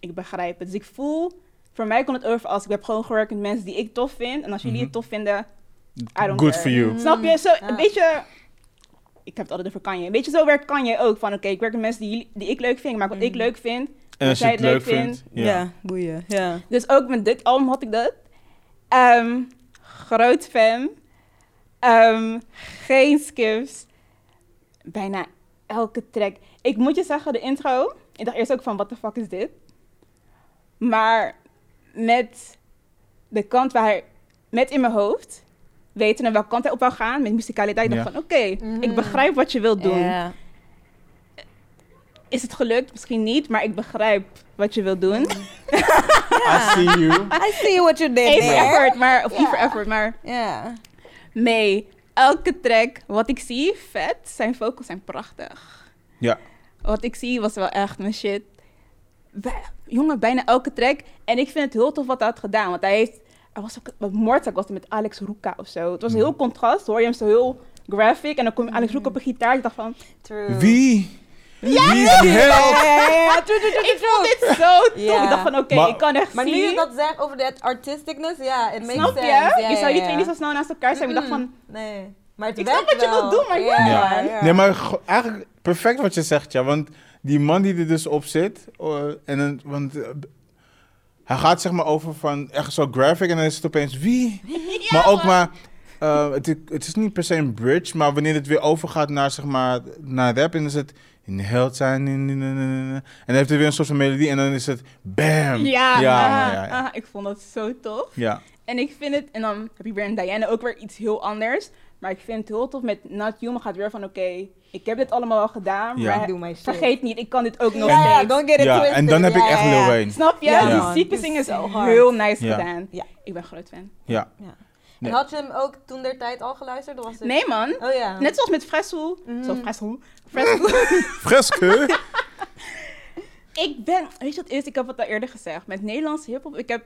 ik begrijp het. Dus ik voel, voor mij komt het over als ik heb gewoon gewerkt met mensen die ik tof vind. En als jullie Mhm. het tof vinden, I don't Good care. for you. Snap je? Zo, Ja. een beetje... Ik heb het altijd over kan je. Een beetje zo werkt kan je ook. Van oké, ik werk met mensen die, die ik leuk vind. Ik maak wat ik Mm. leuk vind. En als je jij het leuk vindt, Ja. ja. boeien. Ja. Dus ook met dit album had ik dat. Ehm, groot fan. Ehm, geen skips. Bijna elke track. Ik moet je zeggen, de intro. Ik dacht eerst ook van, what the fuck is dit? Maar met de kant waar hij... Met in mijn hoofd... Weten naar welke kant hij op wou gaan. Met musicaliteit. Ik dacht Ja. van, oké, ik begrijp wat je wilt doen. Ja. Is het gelukt? Misschien niet, maar ik begrijp wat je wilt doen. I see you. I see what you did Even there. effort, maar... Of Ja. even effort, maar... Ja. Nee, elke track, wat ik zie, vet. Zijn vocals zijn prachtig. Ja. Wat ik zie was wel echt mijn shit. Bij- jongen, bijna elke track. En ik vind het heel tof wat hij had gedaan. Want hij heeft... Er was ook... Met Moordzaak was het met Alex Roeka of zo. Het was Mhm. heel contrast. Hoor je hem zo heel graphic. En dan kom je Alex Roeka op een gitaar. Ik dacht van... True. Wie? Ja, is die Ja, held? ja, ja, ja. True, true, true, Ik vond dit zo tof. Ja. Ik dacht van, oké, Maar- ik kan echt Maar nu zien. je dat zegt over dat artisticness, ja, it makes Snap sense. je? Ja, je zou die ja. twee niet zo snel naast elkaar zijn. Ik dacht van... Nee. Maar het Ik snap wat je wilt doen, maar ja, ja. ja. Nee, maar eigenlijk perfect wat je zegt, ja. Want die man die er dus op zit, eh, en een, want eh, hij gaat zeg maar over van echt zo graphic en dan is het opeens wie? maar ook maar, eh, het, is- het is niet per se een bridge, maar wanneer het weer overgaat naar zeg maar, naar rap, en dan is het in de held zijn, in- in- in- in- in- en dan heeft hij weer een soort van melodie en dan is het bam. Ja, ja, ah, man, ja, ja. ik vond dat zo tof. ja. En ik vind het, en dan heb je weer een Diana, ook weer iets heel anders. Maar ik vind het heel tof met Not Human gaat weer van, oké, ik heb dit allemaal al gedaan, Ja. maar Doe mijn shit. vergeet niet, ik kan dit ook nog Ja, ja, steeds. don't get it ja, twisted. en dan heb ik echt ja, Lil. Wayne. Snap je? Ja, Die sequencing Het is is zo hard. heel nice Ja. gedaan. Ja. Ik ben groot fan. Ja. Nee. En had je hem ook toen der tijd al geluisterd? Was het... Nee man, Oh ja. net zoals met Fresco. Mhm. Zo Fresco. Fresco. Fresco. ik ben, weet je wat is? Ik heb het al eerder gezegd. Met Nederlandse hiphop, ik heb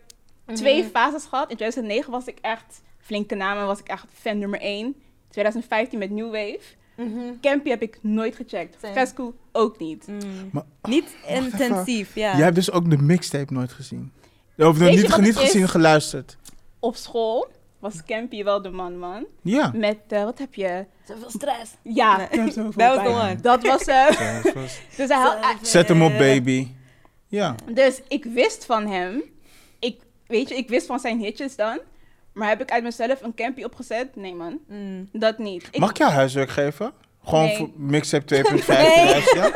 twee fases gehad. In 2009 was ik echt, flinke namen, was ik echt fan nummer 1. 2015 met New Wave. Mhm. Campy heb ik nooit gecheckt. Same. Fresco ook niet. Mm. Maar- Niet intensief, ja. Jij hebt dus ook de mixtape nooit gezien. Of niet, niet is? gezien, geluisterd. Op school was Campy wel de man, man. Ja. Met, eh, wat heb je? Zoveel stress. Ja, Nee. zoveel That was pijn. the one. Dat was, eh, dus hij had, hij- Zet hem op, baby. Ja. Dus ik wist van hem. Ik, weet je, ik wist van zijn hitjes dan. Maar heb ik uit mezelf een campy opgezet? Nee, man. Mm. Dat niet. Ik, Mag ik jou huiswerk geven? Gewoon Nee. voor mixtape 2.5 Nee.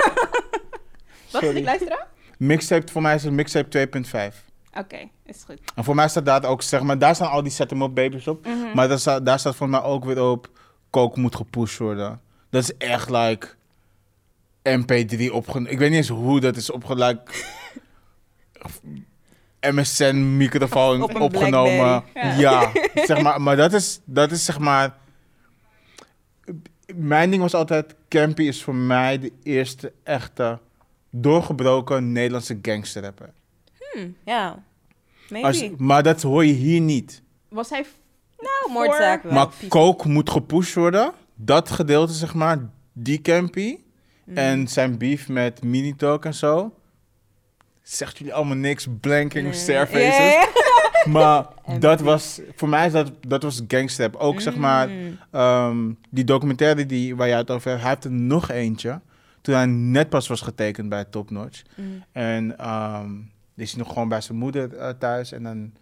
wat ik luisteren? Mixtape, voor mij is het mixtape 2.5. Oké, is goed. En voor mij staat daar ook, zeg maar, daar staan al die set 'em up babies op. Mhm. Maar daar staat, daar staat voor mij ook weer op, coke moet gepusht worden. Dat is echt, like, MP3 opgenomen. Ik weet niet eens hoe dat is opgenomen. MSN microfoon Op opgenomen. Ja, zeg maar, maar dat is, dat is zeg maar. Mijn ding was altijd: Campy is voor mij de eerste echte doorgebroken Nederlandse gangsterrapper. Hmm, ja. Maybe. Als, maar dat hoor je hier niet. Was hij... nou, moordzaak wel. Maar coke moet gepusht worden. Dat gedeelte, zeg maar, die Campy. Mm. En zijn beef met Minitalk en zo. Zegt jullie allemaal niks, blanking Nee. Maar dat was, voor mij is dat, dat was gangster. Ook zeg maar, Mm. ehm, die documentaire die, waar jij het over hebt, hij heeft er nog eentje. Toen hij net pas was getekend bij Top Notch. Mm. En ehm is hij nog gewoon bij zijn moeder eh, thuis. En dan,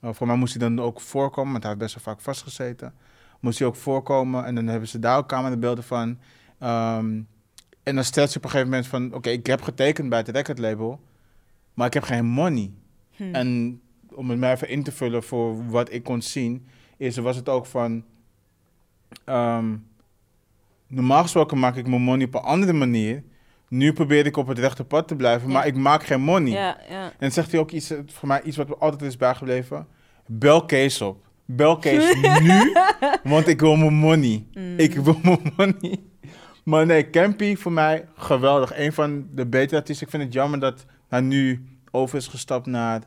eh, voor mij moest hij dan ook voorkomen, want hij heeft best wel vaak vastgezeten. Moest hij ook voorkomen en dan hebben ze daar ook camerabeelden van. Ehm, en dan stelt ze op een gegeven moment van, oké, ik heb getekend bij het recordlabel, maar ik heb geen money. Hm. En om het mij even in te vullen voor wat ik kon zien, is, was het ook van. ehm, normaal gesproken maak ik mijn money op een andere manier. Nu probeer ik op het rechte pad te blijven, Ja. maar ik maak geen money. Ja, ja. En zegt hij ook iets, eh, voor mij iets wat me altijd is bijgebleven. Bel Kees op. Bel Kees nu, want ik wil mijn money. Mm. Ik wil mijn money. Maar nee, Campy voor mij geweldig. Een van de betere artiesten. Ik vind het jammer dat hij nu over is gestapt naar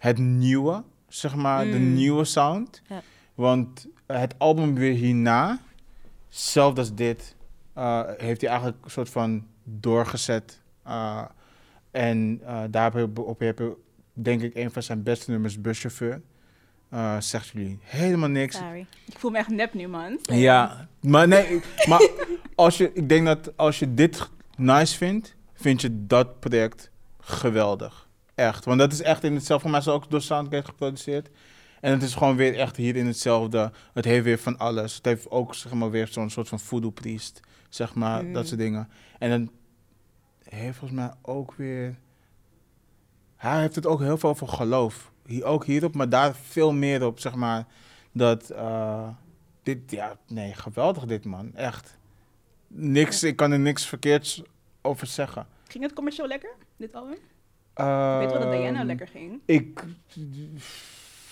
het nieuwe, zeg maar, de Mm. nieuwe sound. Ja. Want het album weer hierna, zelfs als dit, eh, heeft hij eigenlijk een soort van doorgezet. Eh, en eh, daar heb ik, denk ik, een van zijn beste nummers, Buschauffeur. Zegt jullie helemaal niks. Sorry. Ik voel me echt nep nu, man. Ja, maar nee, maar als je, ik denk dat als je dit nice vindt, vind je dat project geweldig. Echt, want dat is echt in hetzelfde, voor mij is ook door Soundgate geproduceerd. En het is gewoon weer echt hier in hetzelfde. Het heeft weer van alles. Het heeft ook zeg maar weer zo'n soort van voodoo priest, zeg maar, Mm. dat soort dingen. En dan heeft volgens mij ook weer, hij heeft het ook heel veel over geloof. Hier, ook hierop, maar daar veel meer op, zeg maar, dat... eh, dit, ja, nee, geweldig dit man, echt. Niks, ik kan er niks verkeerds over zeggen. Ging het commercieel lekker, dit album? Uh, weet wel dat Diana lekker ging. Ik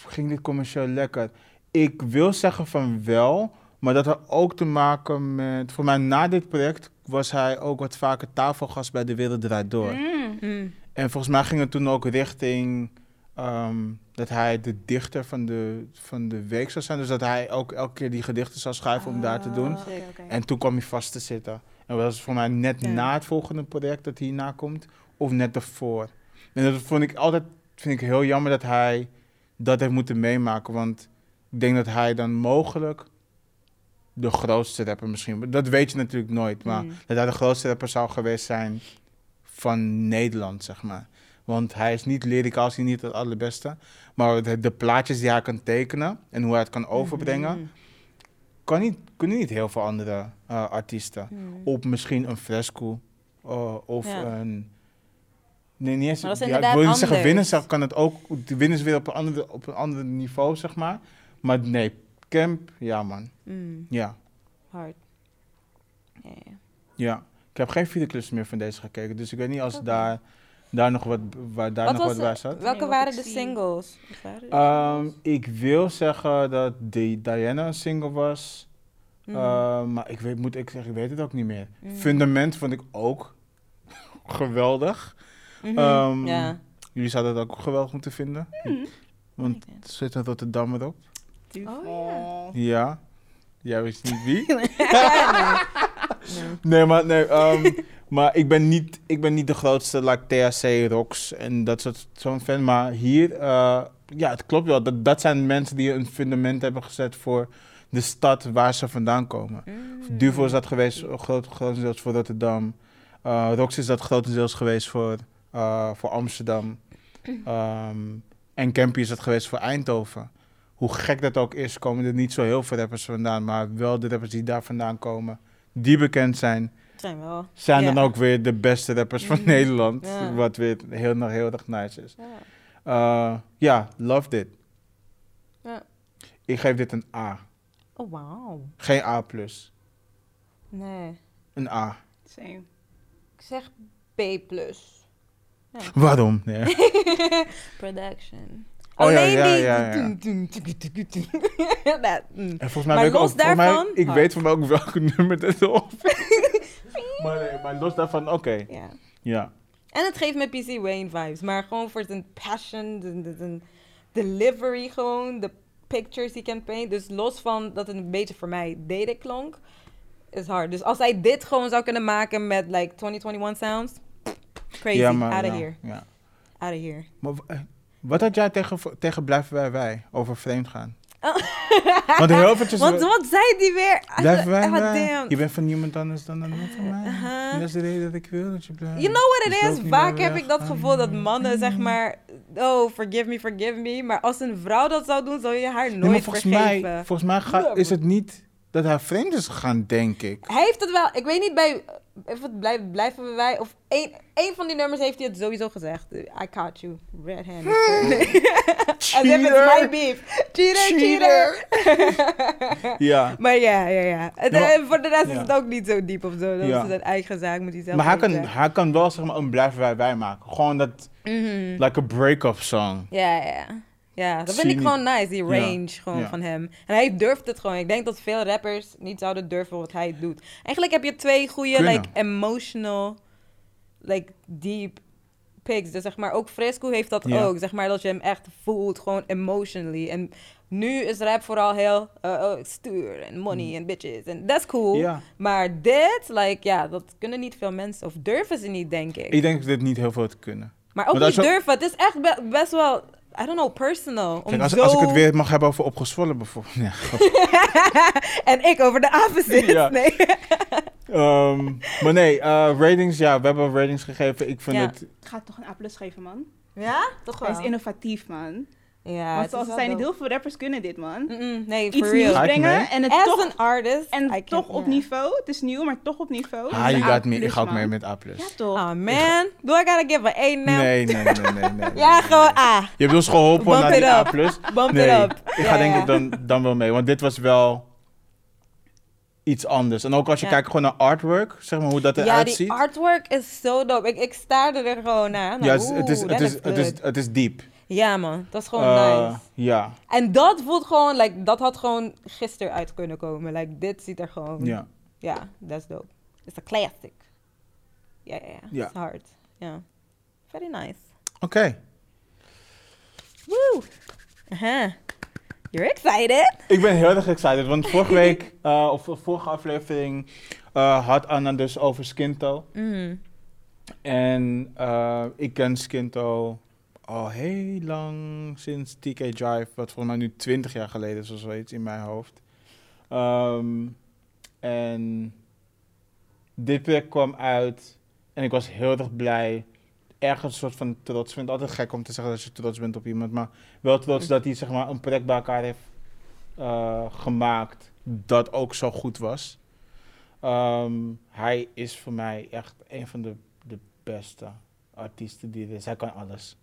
ging dit commercieel lekker. Ik wil zeggen van wel, maar dat had ook te maken met, voor mij na dit project was hij ook wat vaker tafelgast bij De Wereld Draait Door. Mm. Mm. En volgens mij ging het toen ook richting ehm, dat hij de dichter van de, van de week zou zijn. Dus dat hij ook elke keer die gedichten zou schrijven om daar te doen. Ah, oké. En toen kwam hij vast te zitten. En dat was voor mij net Ja. na het volgende project dat hierna komt, of net ervoor. En dat vond ik altijd vind ik heel jammer dat hij dat heeft moeten meemaken. Want ik denk dat hij dan mogelijk de grootste rapper misschien... Dat weet je natuurlijk nooit, maar Mm. dat hij de grootste rapper zou geweest zijn van Nederland, zeg maar. Want hij is niet lyricaal, is hij niet het allerbeste. Maar de, de plaatjes die hij kan tekenen en hoe hij het kan overbrengen, Mhm. kan niet, kunnen niet heel veel andere eh, artiesten. Mhm. Op misschien een fresco eh, of Ja. een... Nee, niet eens. Maar dat is ja, ik wil niet zeggen winnen, zeg, kan het ook. De winnen is weer op een, ander, op een ander niveau, zeg maar. Maar nee, Camp, ja man. Mm, Ja, hard. Ja, ja. ja. Ik heb geen videoclips meer van deze gekeken, dus ik weet niet als daar, daar nog wat, waar daar Wat nog wat bij staat. Welke wat waren de zie. singles? Wat waren de Ehm, singles? ik wil zeggen dat de Diana een single was. Mhm. Ehm, maar ik weet, moet ik zeggen, ik weet het ook niet meer. Mhm. Fundament vond ik ook geweldig. Mhm, ehm, ja. Jullie zouden het ook geweldig moeten vinden. Mhm. Want er zit een Rotterdam erop. Oh, Ja. Jij wist niet wie? Nee. nee, maar, nee, ehm, maar ik, ben niet, ik ben niet de grootste like, THC rocks en dat soort zo'n fan. Maar hier, eh, ja, het klopt wel. Dat, dat zijn mensen die een fundament hebben gezet voor de stad waar ze vandaan komen. Mm. Duvo is dat geweest, groot, grotendeels voor Rotterdam. Eh Rox is dat grotendeels geweest voor, eh, voor Amsterdam. Ehm, en Campy is dat geweest voor Eindhoven. Hoe gek dat ook is, komen er niet zo heel veel rappers vandaan. Maar wel de rappers die daar vandaan komen, die bekend zijn, Het zijn wel. zijn dan ook weer de beste rappers van Mhm. Nederland. Wat weer heel, nog heel erg nice is. Ja. Eh, Ja, love dit. Ja. Ik geef dit een A. Oh, wauw. Geen A+. plus. Nee. Een A. same. Ik zeg B+. Waarom? Nee. Production. Oh ja, Alleen ja, ja, ja. En volgens mij Maar weet los ook, volgens mij, daarvan, ik hard. weet van welk welke nummer dit erop maar, nee, maar los daarvan, oké. Ja. Ja. En het geeft me PC Wayne vibes. Maar gewoon voor zijn passion, de delivery gewoon, de pictures die can paint. Dus los van dat het een beetje voor mij dated klonk, is hard. Dus als hij dit gewoon zou kunnen maken met like 2021 sounds, crazy, ja, maar, out of ja, here, Ja. out of here. Maar eh, wat had jij tegen, tegen Blijven Wij Wij over vreemd gaan? Oh. Want heel eventjes... Want wat zei die weer? Blijven Wij Ah, Wij. Je bent van niemand anders dan een van mij. Uh-huh. En dat is de reden dat ik wil dat je blijft. You know what Dus it loop is? Vaak heb ik dat gevoel dat mannen zeg maar, oh, forgive me, forgive me. Maar als een vrouw dat zou doen, zou je haar Nee, maar nooit volgens vergeven. mij, volgens mij ga- is het niet dat hij vreemd is gegaan, denk ik. Hij heeft het wel, ik weet niet bij, of het blijf, blijven wij, of één, één van die nummers heeft hij het sowieso gezegd. I caught you, red handed. As if it's my beef. Cheater, cheater. Ja. maar ja, ja, ja. Het, Ja, maar- eh, voor de rest ja. is het ook niet zo diep of zo. Dat Ja. is zijn eigen zaak, moet hij zelf Maar hij kan, hij kan wel zeg maar, een Blijven Wij Wij maken. Gewoon dat, Mhm. like a break-up song. Ja, ja. Ja, dat vind ik gewoon nice, die Ja, range gewoon ja. van hem. En hij durft het gewoon. Ik denk dat veel rappers niet zouden durven wat hij doet. Eigenlijk heb je twee goede, like, emotional, like, deep picks. Dus zeg maar, ook Fresco heeft dat Ja. ook. Zeg maar, dat je hem echt voelt, gewoon emotionally. En nu is rap vooral heel uh, oh, stuur en money en bitches. En dat is cool. Ja. Maar dit, like, ja, dat kunnen niet veel mensen. Of durven ze niet, denk ik. Ik denk dit niet heel veel te kunnen. maar ook niet durven. Het is echt be- best wel, I don't know, personal. Om Kijk, als, zo... als ik het weer mag hebben over opgezwollen bijvoorbeeld. Ja, en ik over de opposite. Ja. Nee. Ehm, maar nee, eh, ratings, ja, we hebben ratings gegeven. Ik vind Ja. het... Ik ga toch een A plus geven, man. Ja? Toch Hij wel? is innovatief, man. Ja, Want zoals ze zijn, niet dope. heel veel rappers kunnen dit, man. Mm-mm, nee, Iets nieuws real. Ik brengen en het As toch, an artist. en I toch can- op ja. niveau. Het is nieuw, maar toch op niveau. Ah, you A got me. Ik ga ook mee met A+. Ja, toch? Oh man, do I gotta give an A now? Nee, nee, nee, nee, nee. nee. Ja, gewoon A. Je hebt ons geholpen Bump naar die up. A+. Bump nee, it up. ik Ja, ga denk ja. ik dan, dan wel mee. Want dit was wel iets anders. En ook als je Ja. kijkt gewoon naar artwork, zeg maar, hoe dat Ja, eruit die ziet. artwork is zo dope. Ik, ik staarde er gewoon naar. ja, het is, het, is, Oeh, het, that is, is het, is, good. het is diep. Ja man, dat is gewoon Eh, nice. Ja, En dat voelt gewoon, like, dat had gewoon gisteren uit kunnen komen. Like, dit ziet er gewoon... ja. Ja, dat is dope. It's a classic. Ja, ja, ja. It's hard. Ja. Very nice. Oké. Woo! Uh-huh. You're excited? Ik ben heel erg excited, want vorige week, eh, of vorige aflevering, eh, had Anna dus over Skinto. Mm. En ik ken Skinto al heel lang sinds TK Drive, wat volgens mij nu 20 jaar geleden is of zoiets in mijn hoofd. Ehm, en dit project kwam uit en ik was heel erg blij. ergens een soort van trots vind. Altijd gek om te zeggen dat je trots bent op iemand, maar wel trots dat hij zeg maar een project bij elkaar heeft eh, gemaakt dat ook zo goed was. Ehm, hij is voor mij echt een van de, de beste artiesten die er is. Hij kan alles.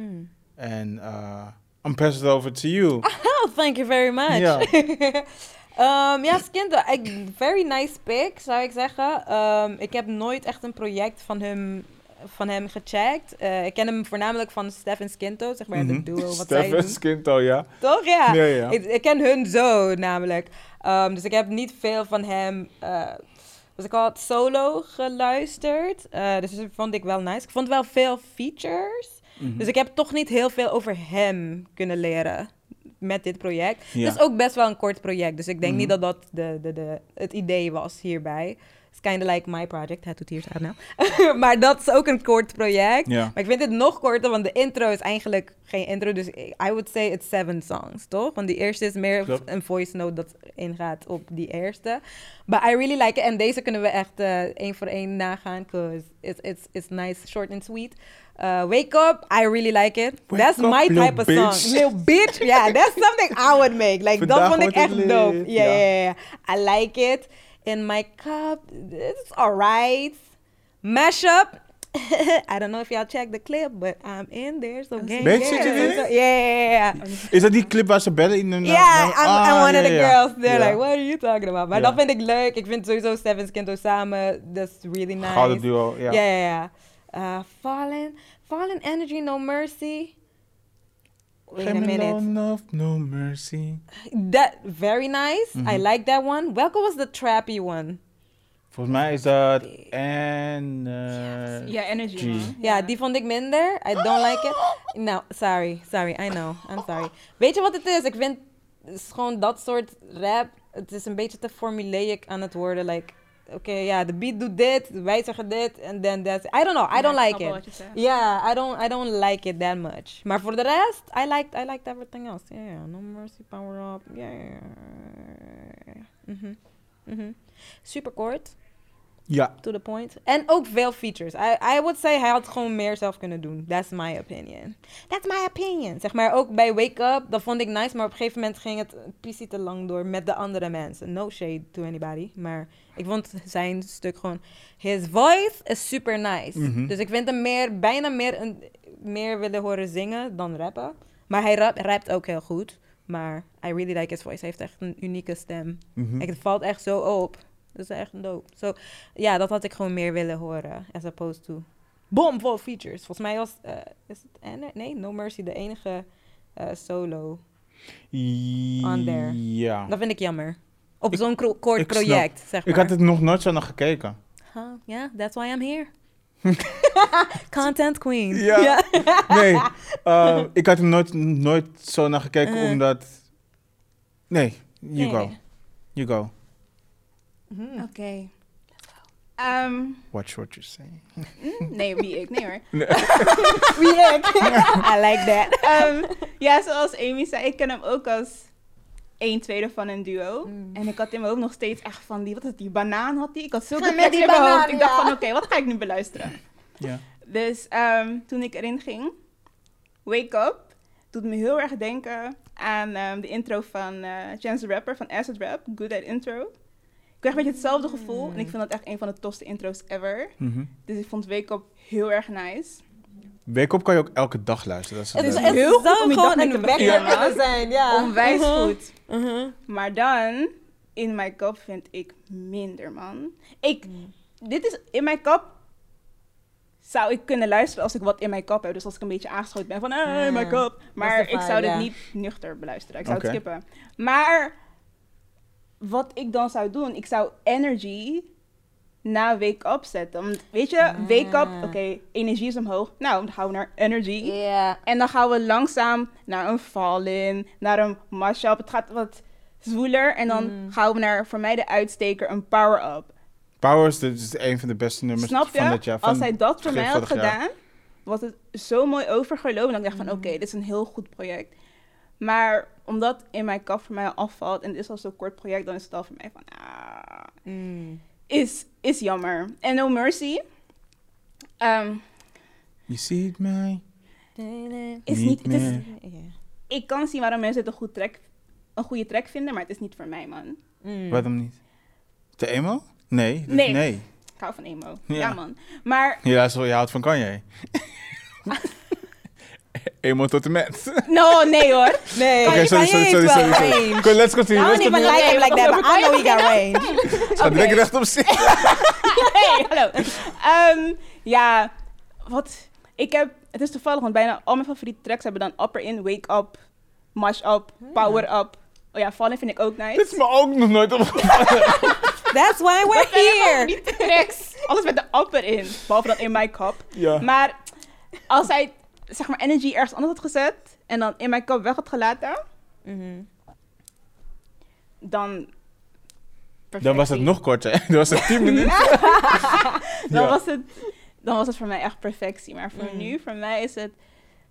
Mm. En uh, I'm passing it over to you. Oh, thank you very much. Ja. Ehm, ja, very nice pick, zou ik zeggen. Ehm, ik heb nooit echt een project van hem, van hem gecheckt. Eh, ik ken hem voornamelijk van Stef en Skinto, zeg maar, de Mhm. duo wat zij. Skinto, ja. Toch? Ja. Ja, ja. Ik, ik ken hun zo, namelijk. Ehm, dus ik heb niet veel van hem, eh was ik al solo geluisterd. Eh, dus dat vond ik wel nice. Ik vond wel veel features. Mhm. Dus ik heb toch niet heel veel over hem kunnen leren met dit project. Ja. Het is ook best wel een kort project. Dus ik denk Mhm. niet dat dat de, de, de, het idee was hierbij. It's kind of like my project, Had to Tears Out Now. maar dat is ook een kort project. Maar ik vind het nog korter, want de intro is eigenlijk geen intro. Dus I would say it's seven songs, toch? Want die eerste is meer Klopt. een voice note dat ingaat op die eerste. But I really like it. En deze kunnen we echt eh, één voor één nagaan. Because it's, it's, it's nice, short and sweet. Uh, wake up, I really like it. Wake that's up, my type of bitch. song. Lil bitch, yeah, that's something I would make. Like, dat Vandaag vond ik echt dope. Yeah, ja. yeah, yeah. I like it. In my cup, it's alright. Mashup. I don't know if y'all checked the clip, but I'm in there, so gang, je gang. So- Yeah, yeah, yeah. Is dat die clip waar ze bellen in de... Yeah, I'm, Ah, I'm one ja, of the girls. They're like, what are you talking about? Maar dat vind ik leuk. Ik vind sowieso Seven Skinto samen, that's really nice. Gouden duo, ja. Ja, ja, ja. Uh, Fallen, Fallen Energy, No Mercy. Wait a minute. no love, no mercy. That, very nice. I Mhm. like that one. Welke was de trappy one? Volgens mij is dat... En... Ja, energy. Ja, die vond ik minder. I don't like it. Nou, sorry. Sorry, I know. I'm sorry. Weet je wat het is? Ik vind het is gewoon dat soort rap. Het is een beetje te formulaic aan het worden. Like, oké, ja, de beat doet dit, wij zeggen dit, en then that's I don't know. I don't like it. Yeah, I don't, I don't like it that much. Maar voor de rest, I liked, I liked everything else. Yeah, no mercy, power up. Yeah. Mhm. Mhm. Super kort Ja. to the point. En ook veel features. I, I would say hij had gewoon meer zelf kunnen doen. That's my opinion. That's my opinion. Zeg maar, ook bij Wake Up, dat vond ik nice. Maar op een gegeven moment ging het een pissie te lang door met de andere mensen. No shade to anybody. Maar ik vond zijn stuk gewoon... His voice is super nice. Mhm. Dus ik vind hem meer, bijna meer, een, meer willen horen zingen dan rappen. Maar hij rap, rapt ook heel goed. Maar I really like his voice. Hij heeft echt een unieke stem. Mhm. Het valt echt zo op. Dat is echt een dope. So, ja, dat had ik gewoon meer willen horen. As opposed to... Bomvol features. Volgens mij was... eh, is het? Nee, No Mercy de enige eh, solo. On there. Ja. Dat vind ik jammer. Op zo'n kort snap. project, zeg maar. Ik had het nog nooit zo naar gekeken. Huh, yeah, that's why I'm here. Content queen. Ja. Nee, eh, ik had er nooit, nooit zo naar gekeken, Uh. omdat... Nee, you Nee. go. You go. Mhm. Oké. Ehm, Watch what you say. mm, nee, wie ik? Nee hoor. Wie ik? I like that. Ehm, ja, zoals Amy zei, ik ken hem ook als een tweede van een duo. Mm. En ik had in mijn hoofd nog steeds echt van die, wat is het, die banaan had die? Ik had zulke die in mijn banaan, hoofd. Ik dacht van, oké, wat ga ik nu beluisteren? Ja. Dus ehm, toen ik erin ging, Wake Up, doet me heel erg denken aan ehm, de intro van eh, Chance the Rapper van Acid Rap, Good at Intro. Ik kreeg een beetje hetzelfde gevoel en ik vind dat echt een van de tofste intro's ever. Mhm. Dus ik vond Wake Up heel erg nice. Wake Up kan je ook elke dag luisteren. Dat is Het, het is, leuke. het Heel goed om die dag gewoon mee te beginnen, ja. Onwijs Mhm. Mhm. Maar dan, in mijn kop vind ik minder, man. Ik, dit is, in mijn kop zou ik kunnen luisteren als ik wat in mijn kop heb. Dus als ik een beetje aangeschoten ben van, hey, in mijn Ah, kop. Maar is de ik zou dit ja. niet nuchter beluisteren. Ik zou het skippen. Maar, wat ik dan zou doen, ik zou Energy na Wake Up zetten. Want, weet je, Wake Up, Ah. oké, energie is omhoog. Nou, dan gaan we naar Energy. Ja. En dan gaan we langzaam naar een fall-in, naar een mashup. Het gaat wat zwoeler. En dan Mm. gaan we naar, voor mij de uitsteker, een power-up. Powers, dit is een van de beste nummers Snap je? van dit jaar. Als Van- hij dat voor mij had gedaan, was het zo mooi overgelopen. Dat ik dacht van, Mm. oké, dit is een heel goed project. Maar omdat in mijn kaf voor mij al afvalt en dit is al zo'n kort project, dan is het al voor mij van, ah, Mm. is, is jammer. En No Mercy, ehm, Je ziet mij. Is Niet is, ik kan zien waarom mensen het een, goed track, een goede track vinden, maar het is niet voor mij, man. Mm. Waarom niet? Te emo? Nee. dat- Nee. nee. Ik hou van emo. Ja. Ja, man. Maar, Ja, zo, je houdt van Kanye. emo tot en met. no, nee hoor. Nee, Oké, sorry, sorry, sorry, sorry. sorry. Go, let's continue. I don't even like him like that, but I know he got range. Ga direct rechtop zitten. Hey, hallo. Ehm, ja, wat... Ik heb... Het is toevallig, want bijna al mijn favoriete tracks hebben dan Upper In, Wake Up, Mash Up, Power Up. Oh ja, Fallen vind ik ook nice. Dit is me ook nog nooit opgevallen. That's why we're Dat here. tracks. Alles met de upper in. Behalve dan in my cup. Ja. Maar als hij, zeg maar, energy ergens anders had gezet en dan in my cup weg had gelaten, Mhm. dan. Dan was het nog korter. Dan was het 10 minuten. Dan, Ja. was het, dan was het voor mij echt perfectie. Maar voor Mm. nu, voor mij is het.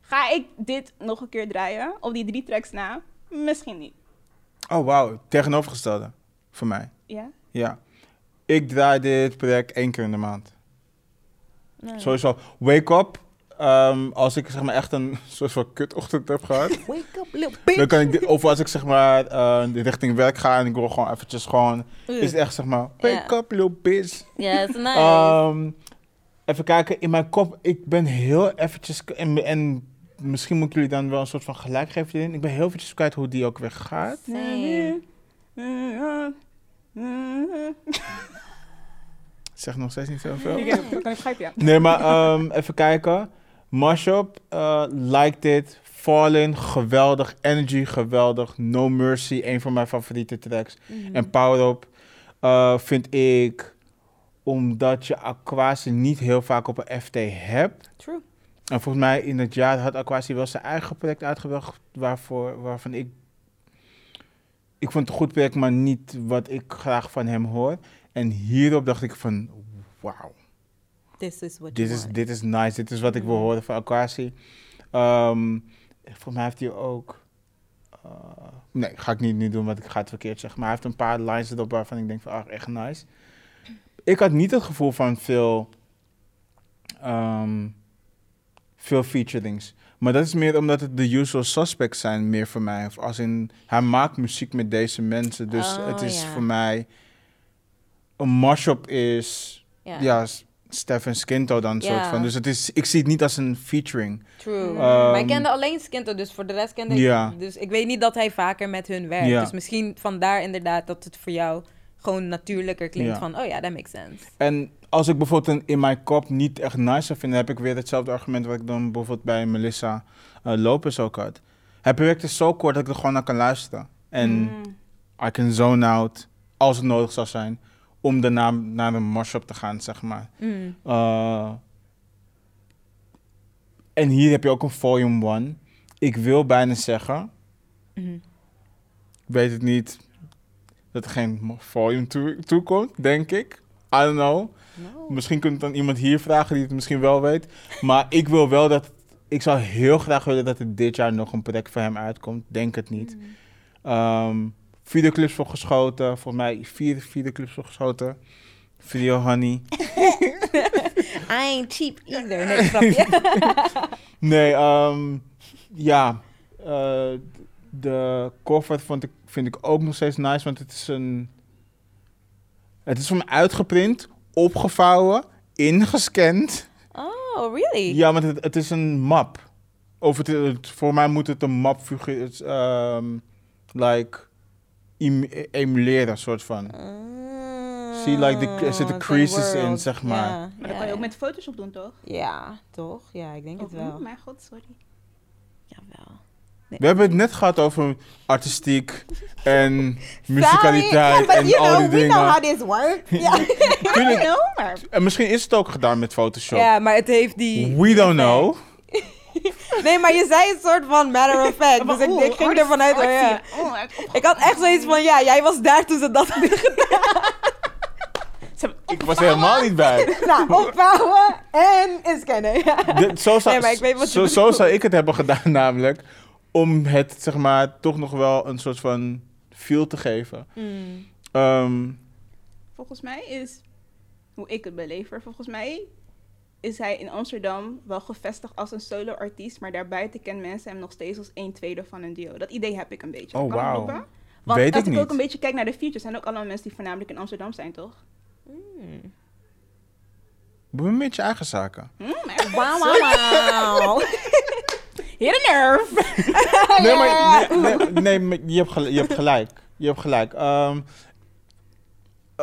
Ga ik dit nog een keer draaien? Op die drie tracks na? Misschien niet. Oh, wauw. Tegenovergestelde. Voor mij. Ja? Ja. Ik draai dit project één keer in de maand. Ja. Sowieso. Wake up. Ehm, als ik zeg maar echt een soort van kutochtend heb gehad. Wake up, little dan kan ik of als ik zeg maar eh, richting werk ga en ik wil gewoon eventjes gewoon. Is het echt zeg maar. Wake Ja. up, little bitch. Ja, it's nice. Ehm, even kijken, in mijn kop, ik ben heel eventjes, en, en misschien moeten jullie dan wel een soort van gelijk geven in. Ik ben heel eventjes kwijt hoe die ook weer gaat. Same. Zeg nog steeds niet zoveel. Ik kan ik begrijpen, ja. Nee, maar ehm, even kijken. Mashup, uh, Like It, Fallen, geweldig. Energy, geweldig. No Mercy, een van mijn favoriete tracks. Mhm. En Power Up eh, vind ik, omdat je Aquasi niet heel vaak op een FT hebt. True. En volgens mij in het jaar had Aquasi wel zijn eigen project uitgebracht, waarvoor, waarvan ik... Ik vond het een goed project, maar niet wat ik graag van hem hoor. En hierop dacht ik van, wauw, This is what dit you is, want. dit is nice. Dit is wat ik wil Mm. horen van Aquasi. Ehm volgens mij heeft hij ook... eh, nee, ga ik niet nu doen, want ik ga het verkeerd zeggen. Maar hij heeft een paar lines erop waarvan ik denk van, ah, echt nice. Ik had niet het gevoel van veel... ehm, veel featurings. Maar dat is meer omdat het de usual suspects zijn meer voor mij. Of als in, hij maakt muziek met deze mensen. Dus Oh, het is ja. voor mij... Een mashup is... Ja. Stef en Skinto dan soort Ja. van. Dus het is, ik zie het niet als een featuring. True. Ehm, maar ik kende alleen Skinto, dus voor de rest kende ik... Ja. Dus ik weet niet dat hij vaker met hun werkt. Ja. Dus misschien vandaar inderdaad dat het voor jou gewoon natuurlijker klinkt. Van, oh ja, that makes sense. En als ik bijvoorbeeld een in mijn kop niet echt nice zou vinden, heb ik weer hetzelfde argument wat ik dan bijvoorbeeld bij Melissa eh, Lopez ook had. Het project is zo kort dat ik er gewoon naar kan luisteren. En Mm. I can zone out, als het nodig zou zijn, om daarna naar een mashup te gaan, zeg maar. Mm. Uh, en hier heb je ook een volume 1. Ik wil bijna zeggen, Mhm. ik weet het niet, dat er geen volume 2 toekomt, denk ik. I don't know. No. Misschien kunt dan iemand hier vragen die het misschien wel weet. Maar ik wil wel dat, ik zou heel graag willen dat er dit jaar nog een project voor hem uitkomt. Denk het niet. Mm. Ehm videoclips voor geschoten. Volgens mij vier videoclips voor geschoten. Video Honey. I ain't cheap either. Nee. Nee, ehm, ja. eh, de cover vond ik, vind ik ook nog steeds nice, want het is een... Het is van me uitgeprint, opgevouwen, ingescand. oh, really? Ja, want het, het is een map. Of het, het- voor mij moet het een map ehm, like, emuleren, soort van. Zie, like, de- er zitten Oh, creases in, zeg maar. Ja, Maar dat kan je ook met Photoshop doen, toch? Ja, toch? Ja, ik denk het Oh, wel. mijn god, sorry. Jawel. We hebben het net gehad over artistiek en musicaliteit en you al know, die we dingen. know how this works. Ja. Tuurlijk, No, maar... en misschien is het ook gedaan met Photoshop. ja, maar het heeft die... We don't know. Nee, maar je zei een soort van matter of fact. Dus ik, ik ging ervan uit, oh ja. Oh, Ik had echt zoiets van, ja, jij was daar toen ze dat hadden gedaan. Ik was er helemaal niet bij. Nou, opvouwen en inscannen. Ja. Dit- zo, zou, Nee, maar ik weet wat je zo, zou ik het hebben gedaan namelijk. Om het, zeg maar, toch nog wel een soort van feel te geven. Mm. Ehm, Volgens mij is, hoe ik het beleef, er, volgens mij is hij in Amsterdam wel gevestigd als een solo-artiest, maar daarbuiten kennen mensen hem nog steeds als een tweede van een duo. Dat idee heb ik een beetje. Oh, wauw. Want Weet als ik ook een beetje kijk naar de features, zijn ook allemaal mensen die voornamelijk in Amsterdam zijn, toch? Hmm. Doe een beetje eigen zaken. Hmm, echt? Wauw, wauw, wauw. Hit a nerve! Nee, maar, nee, nee, nee, maar je, hebt gelijk, je hebt gelijk. Je hebt gelijk.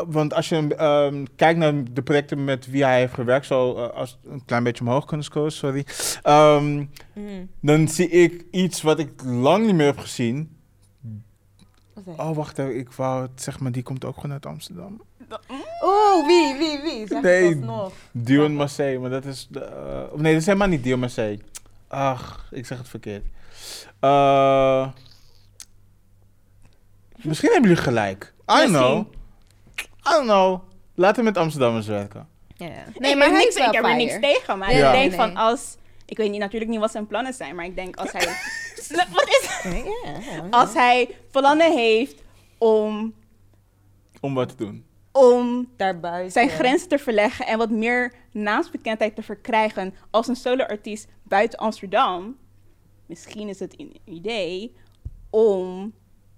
Want als je ehm, kijkt naar de projecten met wie hij heeft gewerkt, zo eh, als een klein beetje omhoog kunnen scoren, sorry. Ehm, Hmm. dan zie ik iets wat ik lang niet meer heb gezien. Oh, wacht even, ik wou het, zeg maar, die komt ook gewoon uit Amsterdam. Oeh, wie, wie, wie? Zeg Nee. alsnog. Dion Massé, maar dat is. de, eh, nee, dat is helemaal niet Dion Massé. Ach, ik zeg het verkeerd. Eh, misschien hebben jullie gelijk. I know. I don't know. Laten we met Amsterdammers werken. Ja. Nee, maar hij niks, is wel ik heb er niks tegen. Maar Ja. ik denk Nee, van nee. als... Ik weet niet, natuurlijk niet wat zijn plannen zijn, maar ik denk als hij... wat is Nee, ja, ja. Als hij plannen heeft om, Om wat te doen. om Daarbuiten. zijn grenzen te verleggen en wat meer naamsbekendheid te verkrijgen als een solo-artiest buiten Amsterdam. Misschien is het een idee om.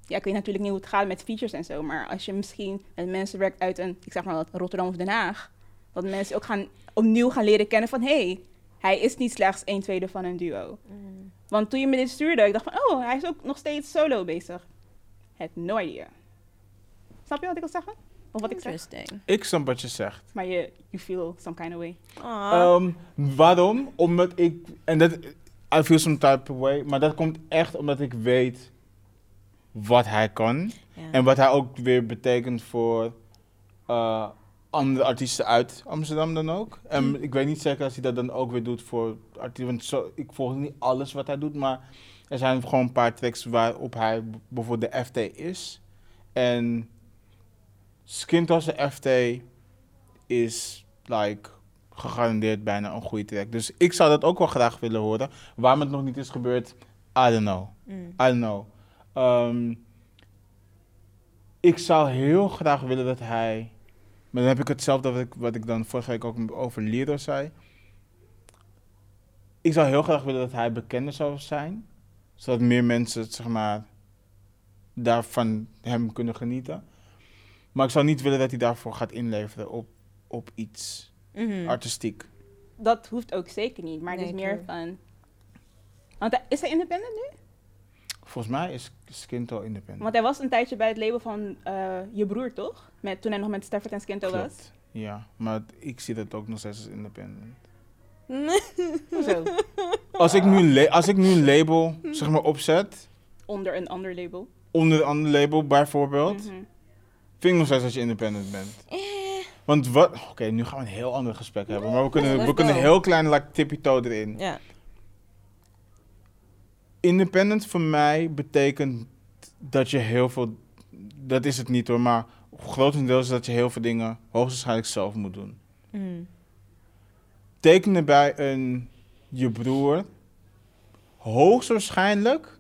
Ja, ik weet natuurlijk niet hoe het gaat met features en zo, maar als je misschien met mensen werkt uit een, ik zeg maar wat, Rotterdam of Den Haag, dat mensen ook gaan, opnieuw gaan leren kennen van hé, hey, hij is niet slechts een tweede van een duo. Mm. Want toen je me dit stuurde, ik dacht van oh, hij is ook nog steeds solo bezig. Het no idea. Snap je wat ik wil zeggen? Of wat ik zeg? Interesting. Ik snap wat je zegt. Maar je you feel some kind of way. Ehm, waarom? Omdat ik. En dat. I feel some type of way. Maar dat komt echt omdat ik weet wat hij kan. Ja. En wat hij ook weer betekent voor eh, andere artiesten uit Amsterdam dan ook. En ik weet niet zeker als hij dat dan ook weer doet voor artiesten. Want zo, ik volg niet alles wat hij doet, maar er zijn gewoon een paar tracks waarop hij bijvoorbeeld de FT is. En Skintos de FT is like gegarandeerd bijna een goede track. Dus ik zou dat ook wel graag willen horen. Waarom het nog niet is gebeurd, I don't know. Mm. I don't know. Ehm, ik zou heel graag willen dat hij. Maar dan heb ik hetzelfde wat ik, wat ik dan vorige week ook over Liro zei. Ik zou heel graag willen dat hij bekender zou zijn. Zodat meer mensen, zeg maar, daarvan hem kunnen genieten. Maar ik zou niet willen dat hij daarvoor gaat inleveren op, op iets Mhm. artistiek. Dat hoeft ook zeker niet, maar het Nee, is meer true. van... Want hij- is hij independent nu? Volgens mij is Skinto independent. Want hij was een tijdje bij het label van eh, je broer, toch? Met, toen hij nog met Stafford en Skinto was. Ja, maar ik zie dat ook nog steeds als independent. Hoezo? Als ik nu, als ik nu een label zeg maar, opzet, Onder een ander label. onder een ander label bijvoorbeeld, Mhm. vind ik nog steeds dat je independent bent. Eh, Want wat... Oké, nu gaan we een heel ander gesprek hebben, maar we kunnen, we kunnen heel klein like, tippy toe erin. Ja. Independent voor mij betekent dat je heel veel... Dat is het niet hoor, maar grotendeels is dat je heel veel dingen hoogstwaarschijnlijk zelf moet doen. Mm. tekenen bij een je broer hoogstwaarschijnlijk,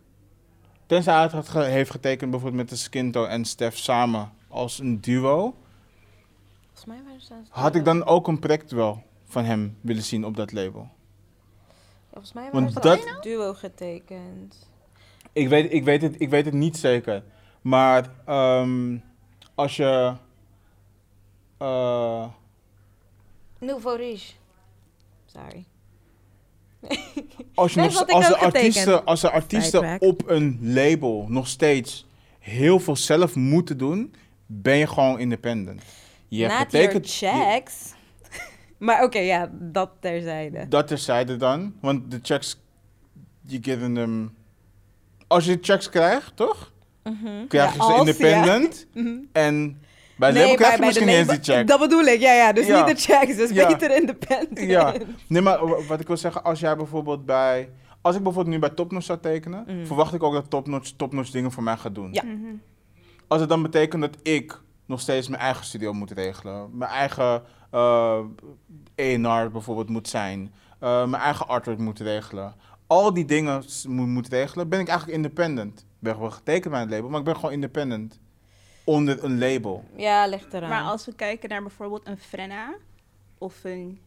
tenzij hij het ge- heeft getekend bijvoorbeeld met de Skinto en Stef samen als een duo, mij had ik dan ook een project wel van hem willen zien op dat label. Ja, volgens mij Want waren ze dat- duo getekend. Ik weet, ik weet, het, ik weet het niet zeker, maar ehm, als je... eh, Nouveau Riche. Sorry. Als, je nog, als, de artiesten, als de artiesten op een label nog steeds heel veel zelf moeten doen, ben je gewoon independent. Je hebt Not getekend. je- checks. Maar oké, ja, dat terzijde. dat terzijde dan, want de checks, je geven hem. Als je checks krijgt, toch? Mhm. Krijg je Ja, ze als, independent. ja. Mhm. En bij label krijg je misschien eens die check. Dat bedoel ik, ja, ja. Dus Ja. niet de checks, dus Ja. beter independent. Ja. Nee, maar wa- wat ik wil zeggen, als jij bijvoorbeeld bij. Als ik bijvoorbeeld nu bij Topnotch zou tekenen, Mhm. verwacht ik ook dat Topnotch, Topnotch dingen voor mij gaat doen. Ja. Mhm. Als het dan betekent dat ik nog steeds mijn eigen studio moet regelen, mijn eigen eh A&R bijvoorbeeld moet zijn, eh, mijn eigen artwork moet regelen, al die dingen moet, moet regelen, ben ik eigenlijk independent. Ik ben wel getekend bij een label, maar ik ben gewoon independent. Onder een label. Ja, ligt eraan. Maar als we kijken naar bijvoorbeeld een Frenna of een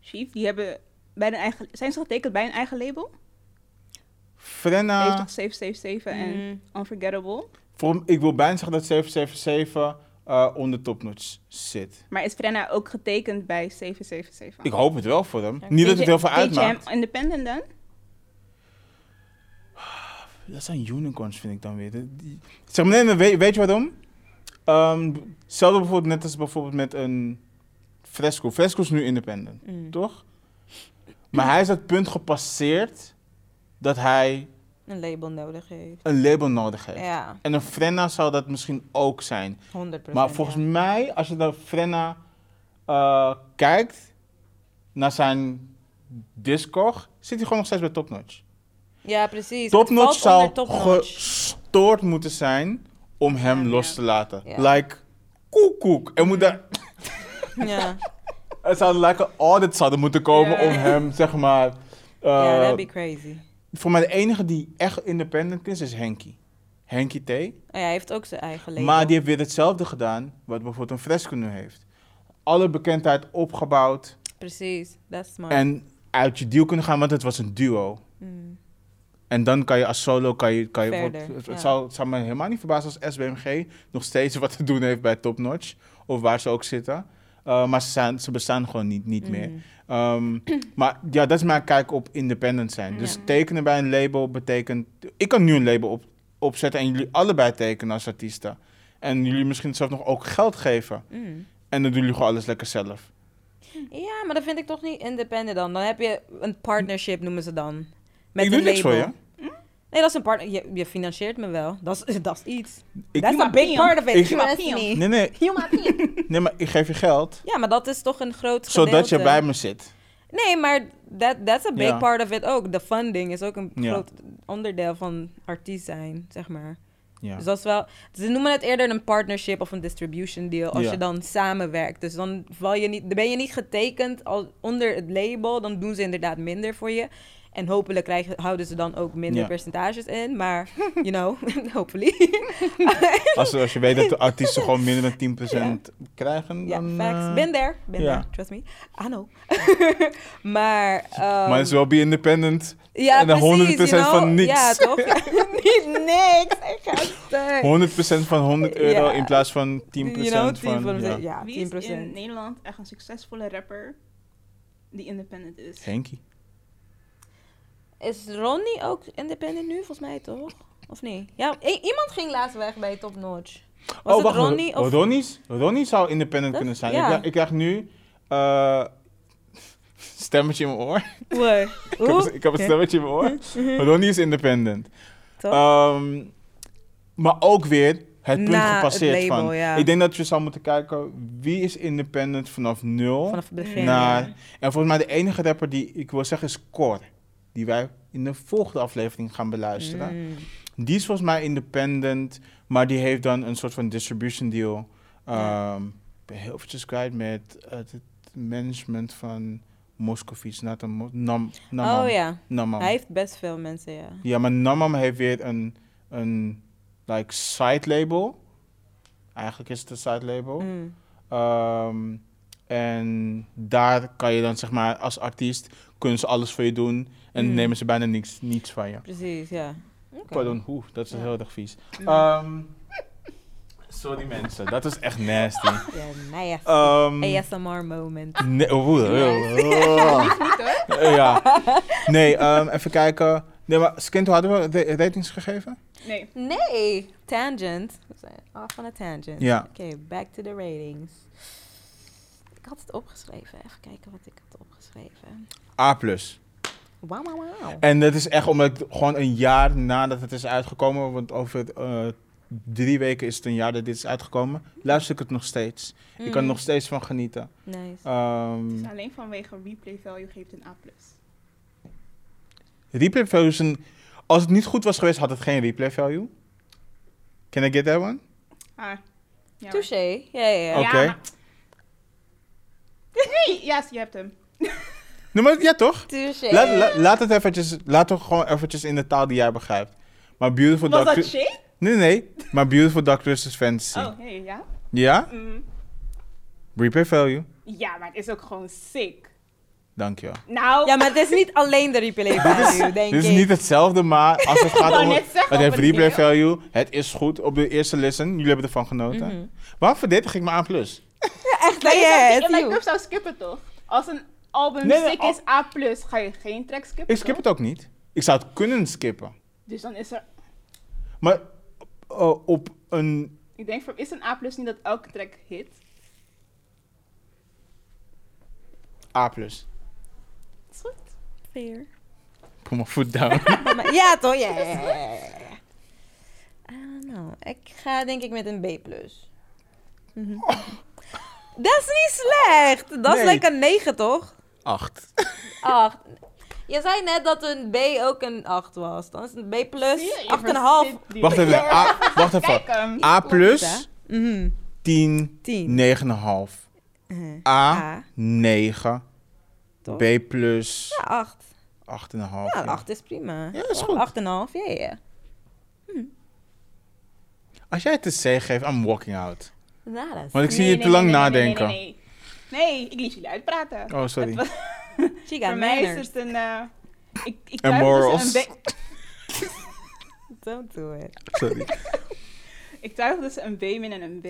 Chief, die hebben bij een eigen... Zijn ze getekend bij een eigen label? Frenna, Heeft toch 777 en Mm. Unforgettable? voor, ik wil bijna zeggen dat 777 eh, onder topnotch zit. Maar is Frenna ook getekend bij 777? Ik hoop het wel voor hem. Ja. Niet dat het heel veel je uitmaakt. hem independent dan? Dat zijn unicorns, vind ik dan weer. Die- Zeg maar, nee, weet, weet je waarom? Ehm hetzelfde bijvoorbeeld net als bijvoorbeeld met een Fresco. Fresco is nu independent, Mm. toch? Maar hij is dat punt gepasseerd dat hij Een label nodig heeft. een label nodig heeft. Ja, En een Frenna zou dat misschien ook zijn. 100%. Maar volgens ja. mij, als je naar Frenna eh, kijkt, naar zijn Discord, zit hij gewoon nog steeds bij Topnotch. Ja, precies. Topnotch zou topnotch. gestoord moeten zijn om hem Ja, los te laten. Like, koekoek. Er, moet daar, Ja, er zou een audit zouden moeten komen om hem, zeg maar... eh, ja that'd be crazy. Voor mij de enige die echt independent is, is Henky. Henky T. Oh ja, hij heeft ook zijn eigen label. Maar die heeft weer hetzelfde gedaan wat bijvoorbeeld een Fresco nu heeft. Alle bekendheid opgebouwd Precies, that's smart. en uit je deal kunnen gaan, want het was een duo. Mm. En dan kan je als solo, kan je, kan je Verder, wat- het, ja. het zou, het zou me helemaal niet verbazen als SBMG nog steeds wat te doen heeft bij Top Notch. Of waar ze ook zitten. Uh, maar ze, zijn, ze bestaan gewoon niet, niet meer. Mm. Um, maar ja, dat is mijn kijk op independent zijn. Dus tekenen bij een label betekent... Ik kan nu een label op, opzetten en jullie allebei tekenen als artiesten. En jullie misschien zelf nog ook geld geven. Mm. En dan doen jullie gewoon alles lekker zelf. Ja, maar dat vind ik toch niet independent dan. Dan heb je een partnership, noemen ze dan. Met ik doe niks voor label. je. Nee, dat is een partner. Je, je financiert me wel. Dat is, dat is iets. Ik, That's a big pion. part of it. Ik- nee, nee, nee, maar ik geef je geld, Ja, maar dat is toch een groot zodat je bij me zit. Nee, maar that, that's a big Ja. part of it ook. De funding is ook een Ja. groot onderdeel van artiest zijn, zeg maar. Ja. Dus dat is wel... Ze noemen het eerder een partnership of een distribution deal als Ja. je dan samenwerkt. Dus dan, val je niet, dan ben je niet getekend als, onder het label. Dan doen ze inderdaad minder voor je. En hopelijk krijgen, houden ze dan ook minder Ja. percentages in. Maar, you know, hopefully. Als, als je weet dat de artiesten gewoon minder dan 10% krijgen, Ja, dan... facts. eh, Been there. Been ja. there. Trust me. I know. maar... maar het is wel be independent. Ja, En dan precies, 100% you know? van niks. Ja, toch? Niet niks. Ik ga stuk. 100% van 100 euro in plaats van 10% You know, van... 10%. Ja. Ja, 10%. Wie is in Nederland echt een succesvolle rapper die independent is? Henkie. Is Ronnie ook independent nu, volgens mij toch? Of niet? Ja, iemand ging laatst weg bij Top Notch. Was het wacht, Ronnie of... Ronnie's? Ronnie zou independent Dat- kunnen zijn. ja. Ik, krijg, ik krijg nu... eh, stemmetje in mijn oor. Ik heb, een- ik heb een stemmetje in mijn oor. Ronnie is independent. Toch? Ehm, maar ook weer het punt Na het gepasseerd label, van... ja. Ik denk dat je zou moeten kijken... Wie is independent vanaf nul? Vanaf het begin. naar- ja. En volgens mij de enige rapper die ik wil zeggen is Cor. Die wij in de volgende aflevering gaan beluisteren. Mm. Die is volgens mij independent, maar die heeft dan een soort van distribution deal. Ja. Ehm, ik ben heel eventjes kwijt met eh, het management van Moscovici. Not Mo- Nam, Namam. Oh ja, Namam. hij heeft best veel mensen, ja. Ja, maar Namam heeft weer een, een like, side label. Eigenlijk is het een side label. Mm. Ehm, en daar kan je dan zeg maar als artiest kunnen ze alles voor je doen en Mm. nemen ze bijna niks, niets van je. Precies, ja. Oké. Pardon, hoe? Dat is Ja. heel erg vies. Mm. Ehm, sorry mensen, dat is echt nasty. Ja, nice. Ehm, ASMR moment. nee, oeh, oeh. ja. Nee, ehm, even kijken. Nee, maar Skinto hadden we ra- ratings gegeven? Nee. Nee, tangent. We zijn Off on a tangent. Ja. Oké, back to the ratings. Ik had het opgeschreven. Even kijken wat ik had opgeschreven. A+. Wauw, wauw, wauw. En dat is echt omdat ik gewoon een jaar nadat het is uitgekomen, want over eh, drie weken is het een jaar dat dit is uitgekomen, luister ik het nog steeds. Ik kan er Mm, nog steeds van genieten. Nice. Ehm Dus alleen vanwege replay value geeft een A+. replay value is een... Als het niet goed was geweest, had het geen replay value. Can I get that one? Ah. Ja, Touché. Ja, ja, ja. Oké. maar- Nee, ja, je hebt hem. Nee, maar ja toch? Laat, la- laat het eventjes, laat het gewoon eventjes in de taal die jij begrijpt. Maar Beautiful Was dat shade? Nee, nee. Maar Beautiful Dark Twisted Fantasy. Oh, hey, ja. Ja? Mm. Replay value. Ja, maar het is ook gewoon sick. Dankjewel. Nou, Ja, maar het is niet alleen de replay value, denk Dit is ik. niet hetzelfde, maar als het gaat om... net zeggen, Het heeft replay value. Het is goed op de eerste listen. Jullie hebben ervan genoten. Mhm. Waarom verdedig ik me aan plus? Echt, je ja, zegt, het je is like, zou skippen toch? Als een album Nee, nee, sick al- is A+, ga je geen track skippen, Ik skip toch? het ook niet. Ik zou het kunnen skippen. Dus dan is er... Maar uh, op een... Ik denk, voor, is een A+, niet dat elke track hit? A+. Is goed. fair. Put my foot down. Ja, toch? Ja, ja, ja. Ik ga denk ik met een B+. Mhm. Dat is niet slecht. Dat is Nee. een 9, toch? 8. 8. Je zei net dat een B ook een 8 was. Dan is een B plus je? Je 8,5. verzint die- Wacht even. A, wacht even. A plus Mhm. 10, 10. 9,5. Mhm. A, A. 9. Toch? B plus Ja, 8. 8,5. Ja, ja. 8 is prima. Ja, is Oh, goed. 8,5, ja, ja. Als jij het een C geeft, I'm walking out. Nou, dat is... Want ik zie Nee, je nee, te lang nee, nee, nadenken. Nee, nee, nee, ik liet jullie uitpraten. Oh, sorry. Was- She got voor mij is het een... eh, ik, ik En morals. een B- Don't do it. Sorry. Ik twijfel tussen een B- en een B.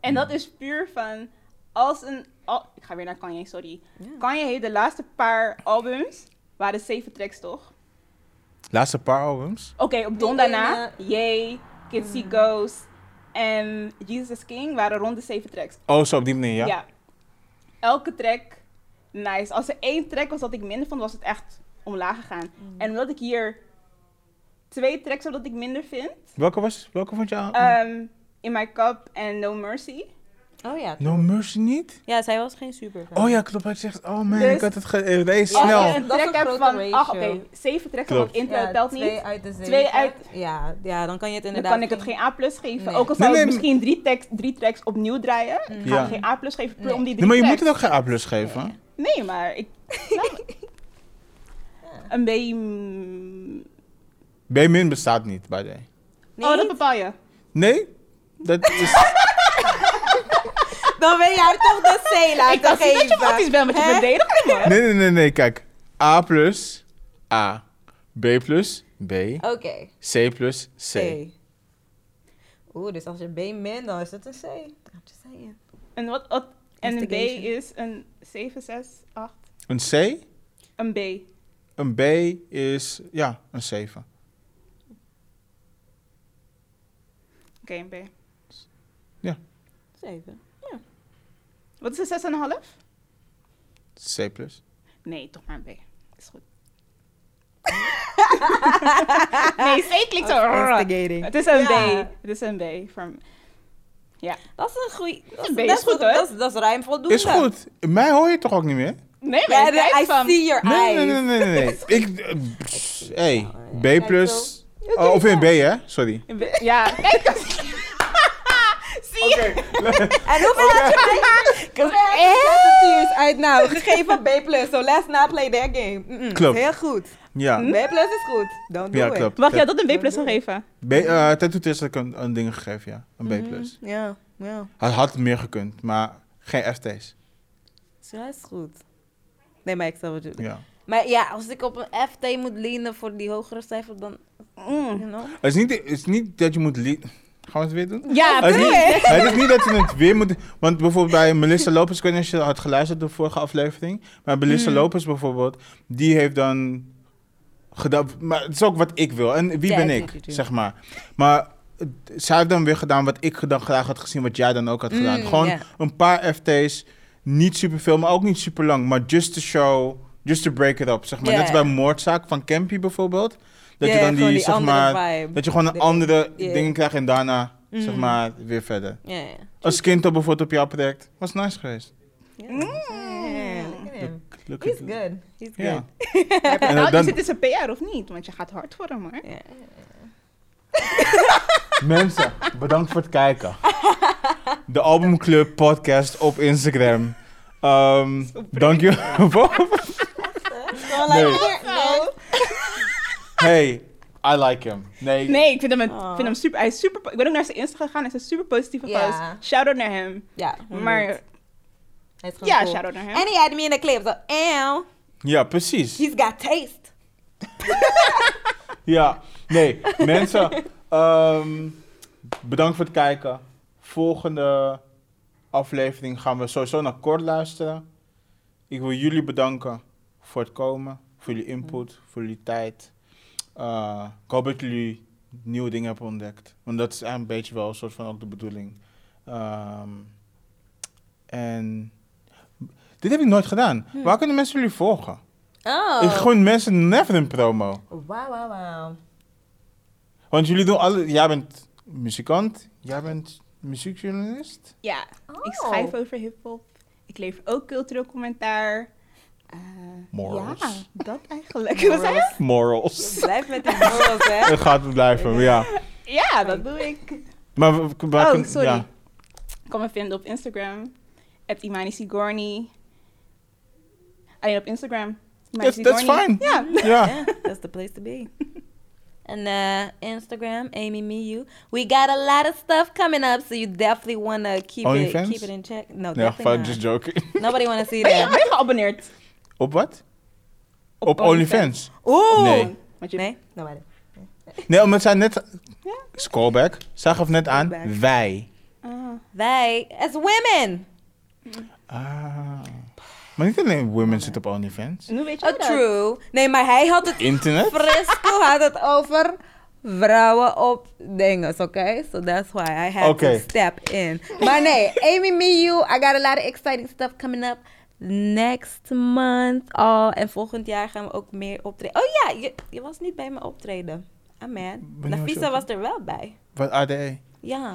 En dat is puur van... Als een... al- ik ga weer naar Kanye, sorry. Kanye heeft de laatste paar albums... waren zeven tracks, toch? Laatste paar albums. Oké, op Don daarna... Yay, Kids See Ghost... en Jesus is King waren rond de zeven tracks. Oh, zo op die manier, ja? Ja. Elke track, nice. Als er één track was dat ik minder vond, was het echt omlaag gegaan. Mm. En omdat ik hier twee tracks heb dat ik minder vind... Welke, was, welke vond je aan? ehm, In My Cup en No Mercy... Oh ja. no Mercy niet? Ja, zij was geen super Oh ja, klopt. Hij zegt, oh man, Dus- ik had het ge... eh, Nee, Als snel. je een Dat is track een hebt grote van... ratio. Ach, oké, zeven tracks van Klopt. het intro telt niet. Twee uit de zeven. Twee uit- Ja, ja, dan kan je het Dan inderdaad... kan ik het geen A plus geven. Nee. Ook al zou nee, ik misschien drie, tracks, drie tracks opnieuw draaien. Mm. Ga Ja. ik geen A plus geven puur Nee. om die Nee, drie maar je moet tracks. het ook geen A plus geven. Nee, maar ik... nou, een B... mm, B min bestaat niet bij de. Nee? Oh, dat bepaal je. Nee? Dat is... Dan wil jij toch de C laten Ik dacht niet dat je foutisch bent, want je verdedigt me. Nee, nee, nee, nee. Kijk. A plus A. B plus B. Oké. C plus C. C. Oeh, dus als je B min, dan is het een C. I'm just saying. En, wat, wat, en een B is een 7, 6, 8. Een C? Een B. Een B is, ja, een 7. Oké, een B. 7. Wat is een 6,5? C plus. Nee, toch maar een B. Is goed. nee, C klinkt zo. Het is een Ja. B. Het is een B. From, Dat is een goeie... Dat Een B is, is dat is goed, goed, hoor. dat is, dat is ruim voldoende. Is goed. Mij hoor je toch ook niet meer? nee, maar Ja, je de- kijkt I van... see your Nee, eyes. nee, nee, nee, nee. nee. Ik, eh, hey, B plus. Oh, of in B, hè? Sorry. Een B- Ja, kijk. En hoeveel had je mij? Because tears uit nou. Gegeven B+, so let's not play that game. Klopt. Heel goed. Ja, B plus is goed. Don't do ja it. klopt. Je had dat een B plus gegeven? B, uh, Tattoo had ik een, een ding gegeven, ja. Een B Mhm, plus. Ja, ja. Hij had meer gekund, maar geen FT's. Zo, is goed. Nee, maar ik wat je bedoelt. Ja. Maar ja, als ik op een FT moet leanen voor die hogere cijfer, dan... Mm. You know? Het is niet, het is niet dat je moet... li- Gaan we het weer doen? Ja, Het is, niet, het. is niet dat je het weer moet... Want bijvoorbeeld bij Melissa Lopez, ik weet niet of je had geluisterd de vorige aflevering. Maar Melissa Mm. Lopez bijvoorbeeld, die heeft dan gedaan... Maar het is ook wat ik wil. En wie Ja, ben ik zeg maar. Maar zij heeft dan weer gedaan wat ik dan graag had gezien, wat jij dan ook had gedaan. Mm, Gewoon ja. een paar FT's, niet super veel, maar ook niet super lang. Maar just to show, just to break it up, zeg maar. Ja, Net als bij. Moordzaak van Campy bijvoorbeeld. Dat je dan gewoon die, zeg andere maar... vibe. Dat je gewoon een De- andere dingen krijgt en daarna, zeg Mhm. maar, weer verder. Ja, ja. Als kind op bijvoorbeeld op jouw project, was nice geweest. Mm. Look He's good. He's good. Ja. Heb je En nou, dan- is een PR of niet? Want je gaat hard voor hem, hoor. Ja. Mensen, bedankt voor het kijken. De Albumclub podcast op Instagram. Ehm dank je. Nee. Hey, I like him. Nee. Nee, ik vind hem, een, Oh. vind hem super... Hij is super... Ik ben ook naar zijn Insta gegaan. Hij is een super positieve Ja. post. Shout-out naar hem. Ja, Maar Hij is gewoon Ja, cool. shout-out naar hem. En hij had me in de clip. Zo. Ja, precies. He's got taste. Ja, nee, mensen, ehm, bedankt voor het kijken. Volgende aflevering gaan we sowieso naar kort luisteren. Ik wil jullie bedanken voor het komen, voor jullie input, voor jullie tijd. Eh, ik hoop dat jullie nieuwe dingen hebben ontdekt. Want dat is een beetje wel een soort van ook de bedoeling. Ehm, en dit heb ik nooit gedaan. Waar kunnen mensen jullie volgen? Oh. Ik gooi mensen never in promo. Wauw, wauw, wauw. Want jullie doen alle. Jij bent muzikant, jij bent muziekjournalist. Ja, ik Oh. schrijf over hip-hop. Ik lever ook cultureel commentaar. Eh, Morals. Ja, dat eigenlijk. Wat zei je? Morals. Blijf met die morals, hè. Het gaat blijven, ja. Ja, dat doe ik. Maar we- we- waar Oh, sorry. Ja. Ik kan me vinden op Instagram. At Imani Sigourney. Alleen op Instagram. Imani That's, fine. Ja. Ja. Yeah, that's the place to be. And uh, Instagram, Amy Me You. We got a lot of stuff coming up, so you definitely want to keep it, keep it in check. No, Nee, definitely fine, not. just joking. Nobody want to see Ben that. ben je geabonneerd? Op wat? Op, OnlyFans. Oeh. Nee. Want je, Nee, nobody. Nee, omdat zij net. Scrollback. Zij gaf net aan. Scrollback. Wij. Ah. Wij, as women. Ah. Maar niet alleen women zitten op OnlyFans. Hoe weet je Oh, dat? true. Nee, maar hij had het... Internet? Fresco had het over vrouwen op dingen, oké? So that's why I had Oké. to step in. Maar nee, Amy Me You, I got a lot of exciting stuff coming up next month al. En volgend jaar gaan we ook meer optreden. Oh ja, je, je was niet bij mijn optreden. Je Nafisa was er wel bij. Wat ADE? Ja.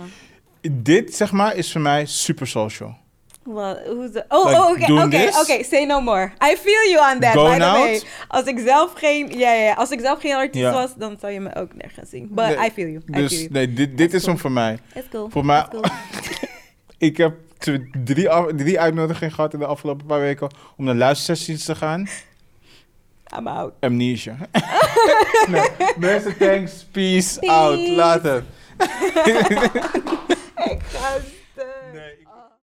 Dit, zeg maar, is voor mij super social. Well, who's the- oh, Like, oh, oké, oké, say no more. I feel you on that, Going by the way. out? Als ik zelf geen, ja, ja, als ik zelf geen artiest was, dan zou je me ook nergens zien. But Nee, I feel you, I feel Dus you. nee, dit, dit is cool. hem voor mij. It's cool. Voor mij, cool. ik heb drie, af- drie uitnodigingen gehad in de afgelopen paar weken om naar luistersessies te gaan. I'm out. Amnesia. nee, mensen, thanks. Peace, out. Peace. Later. Ik ga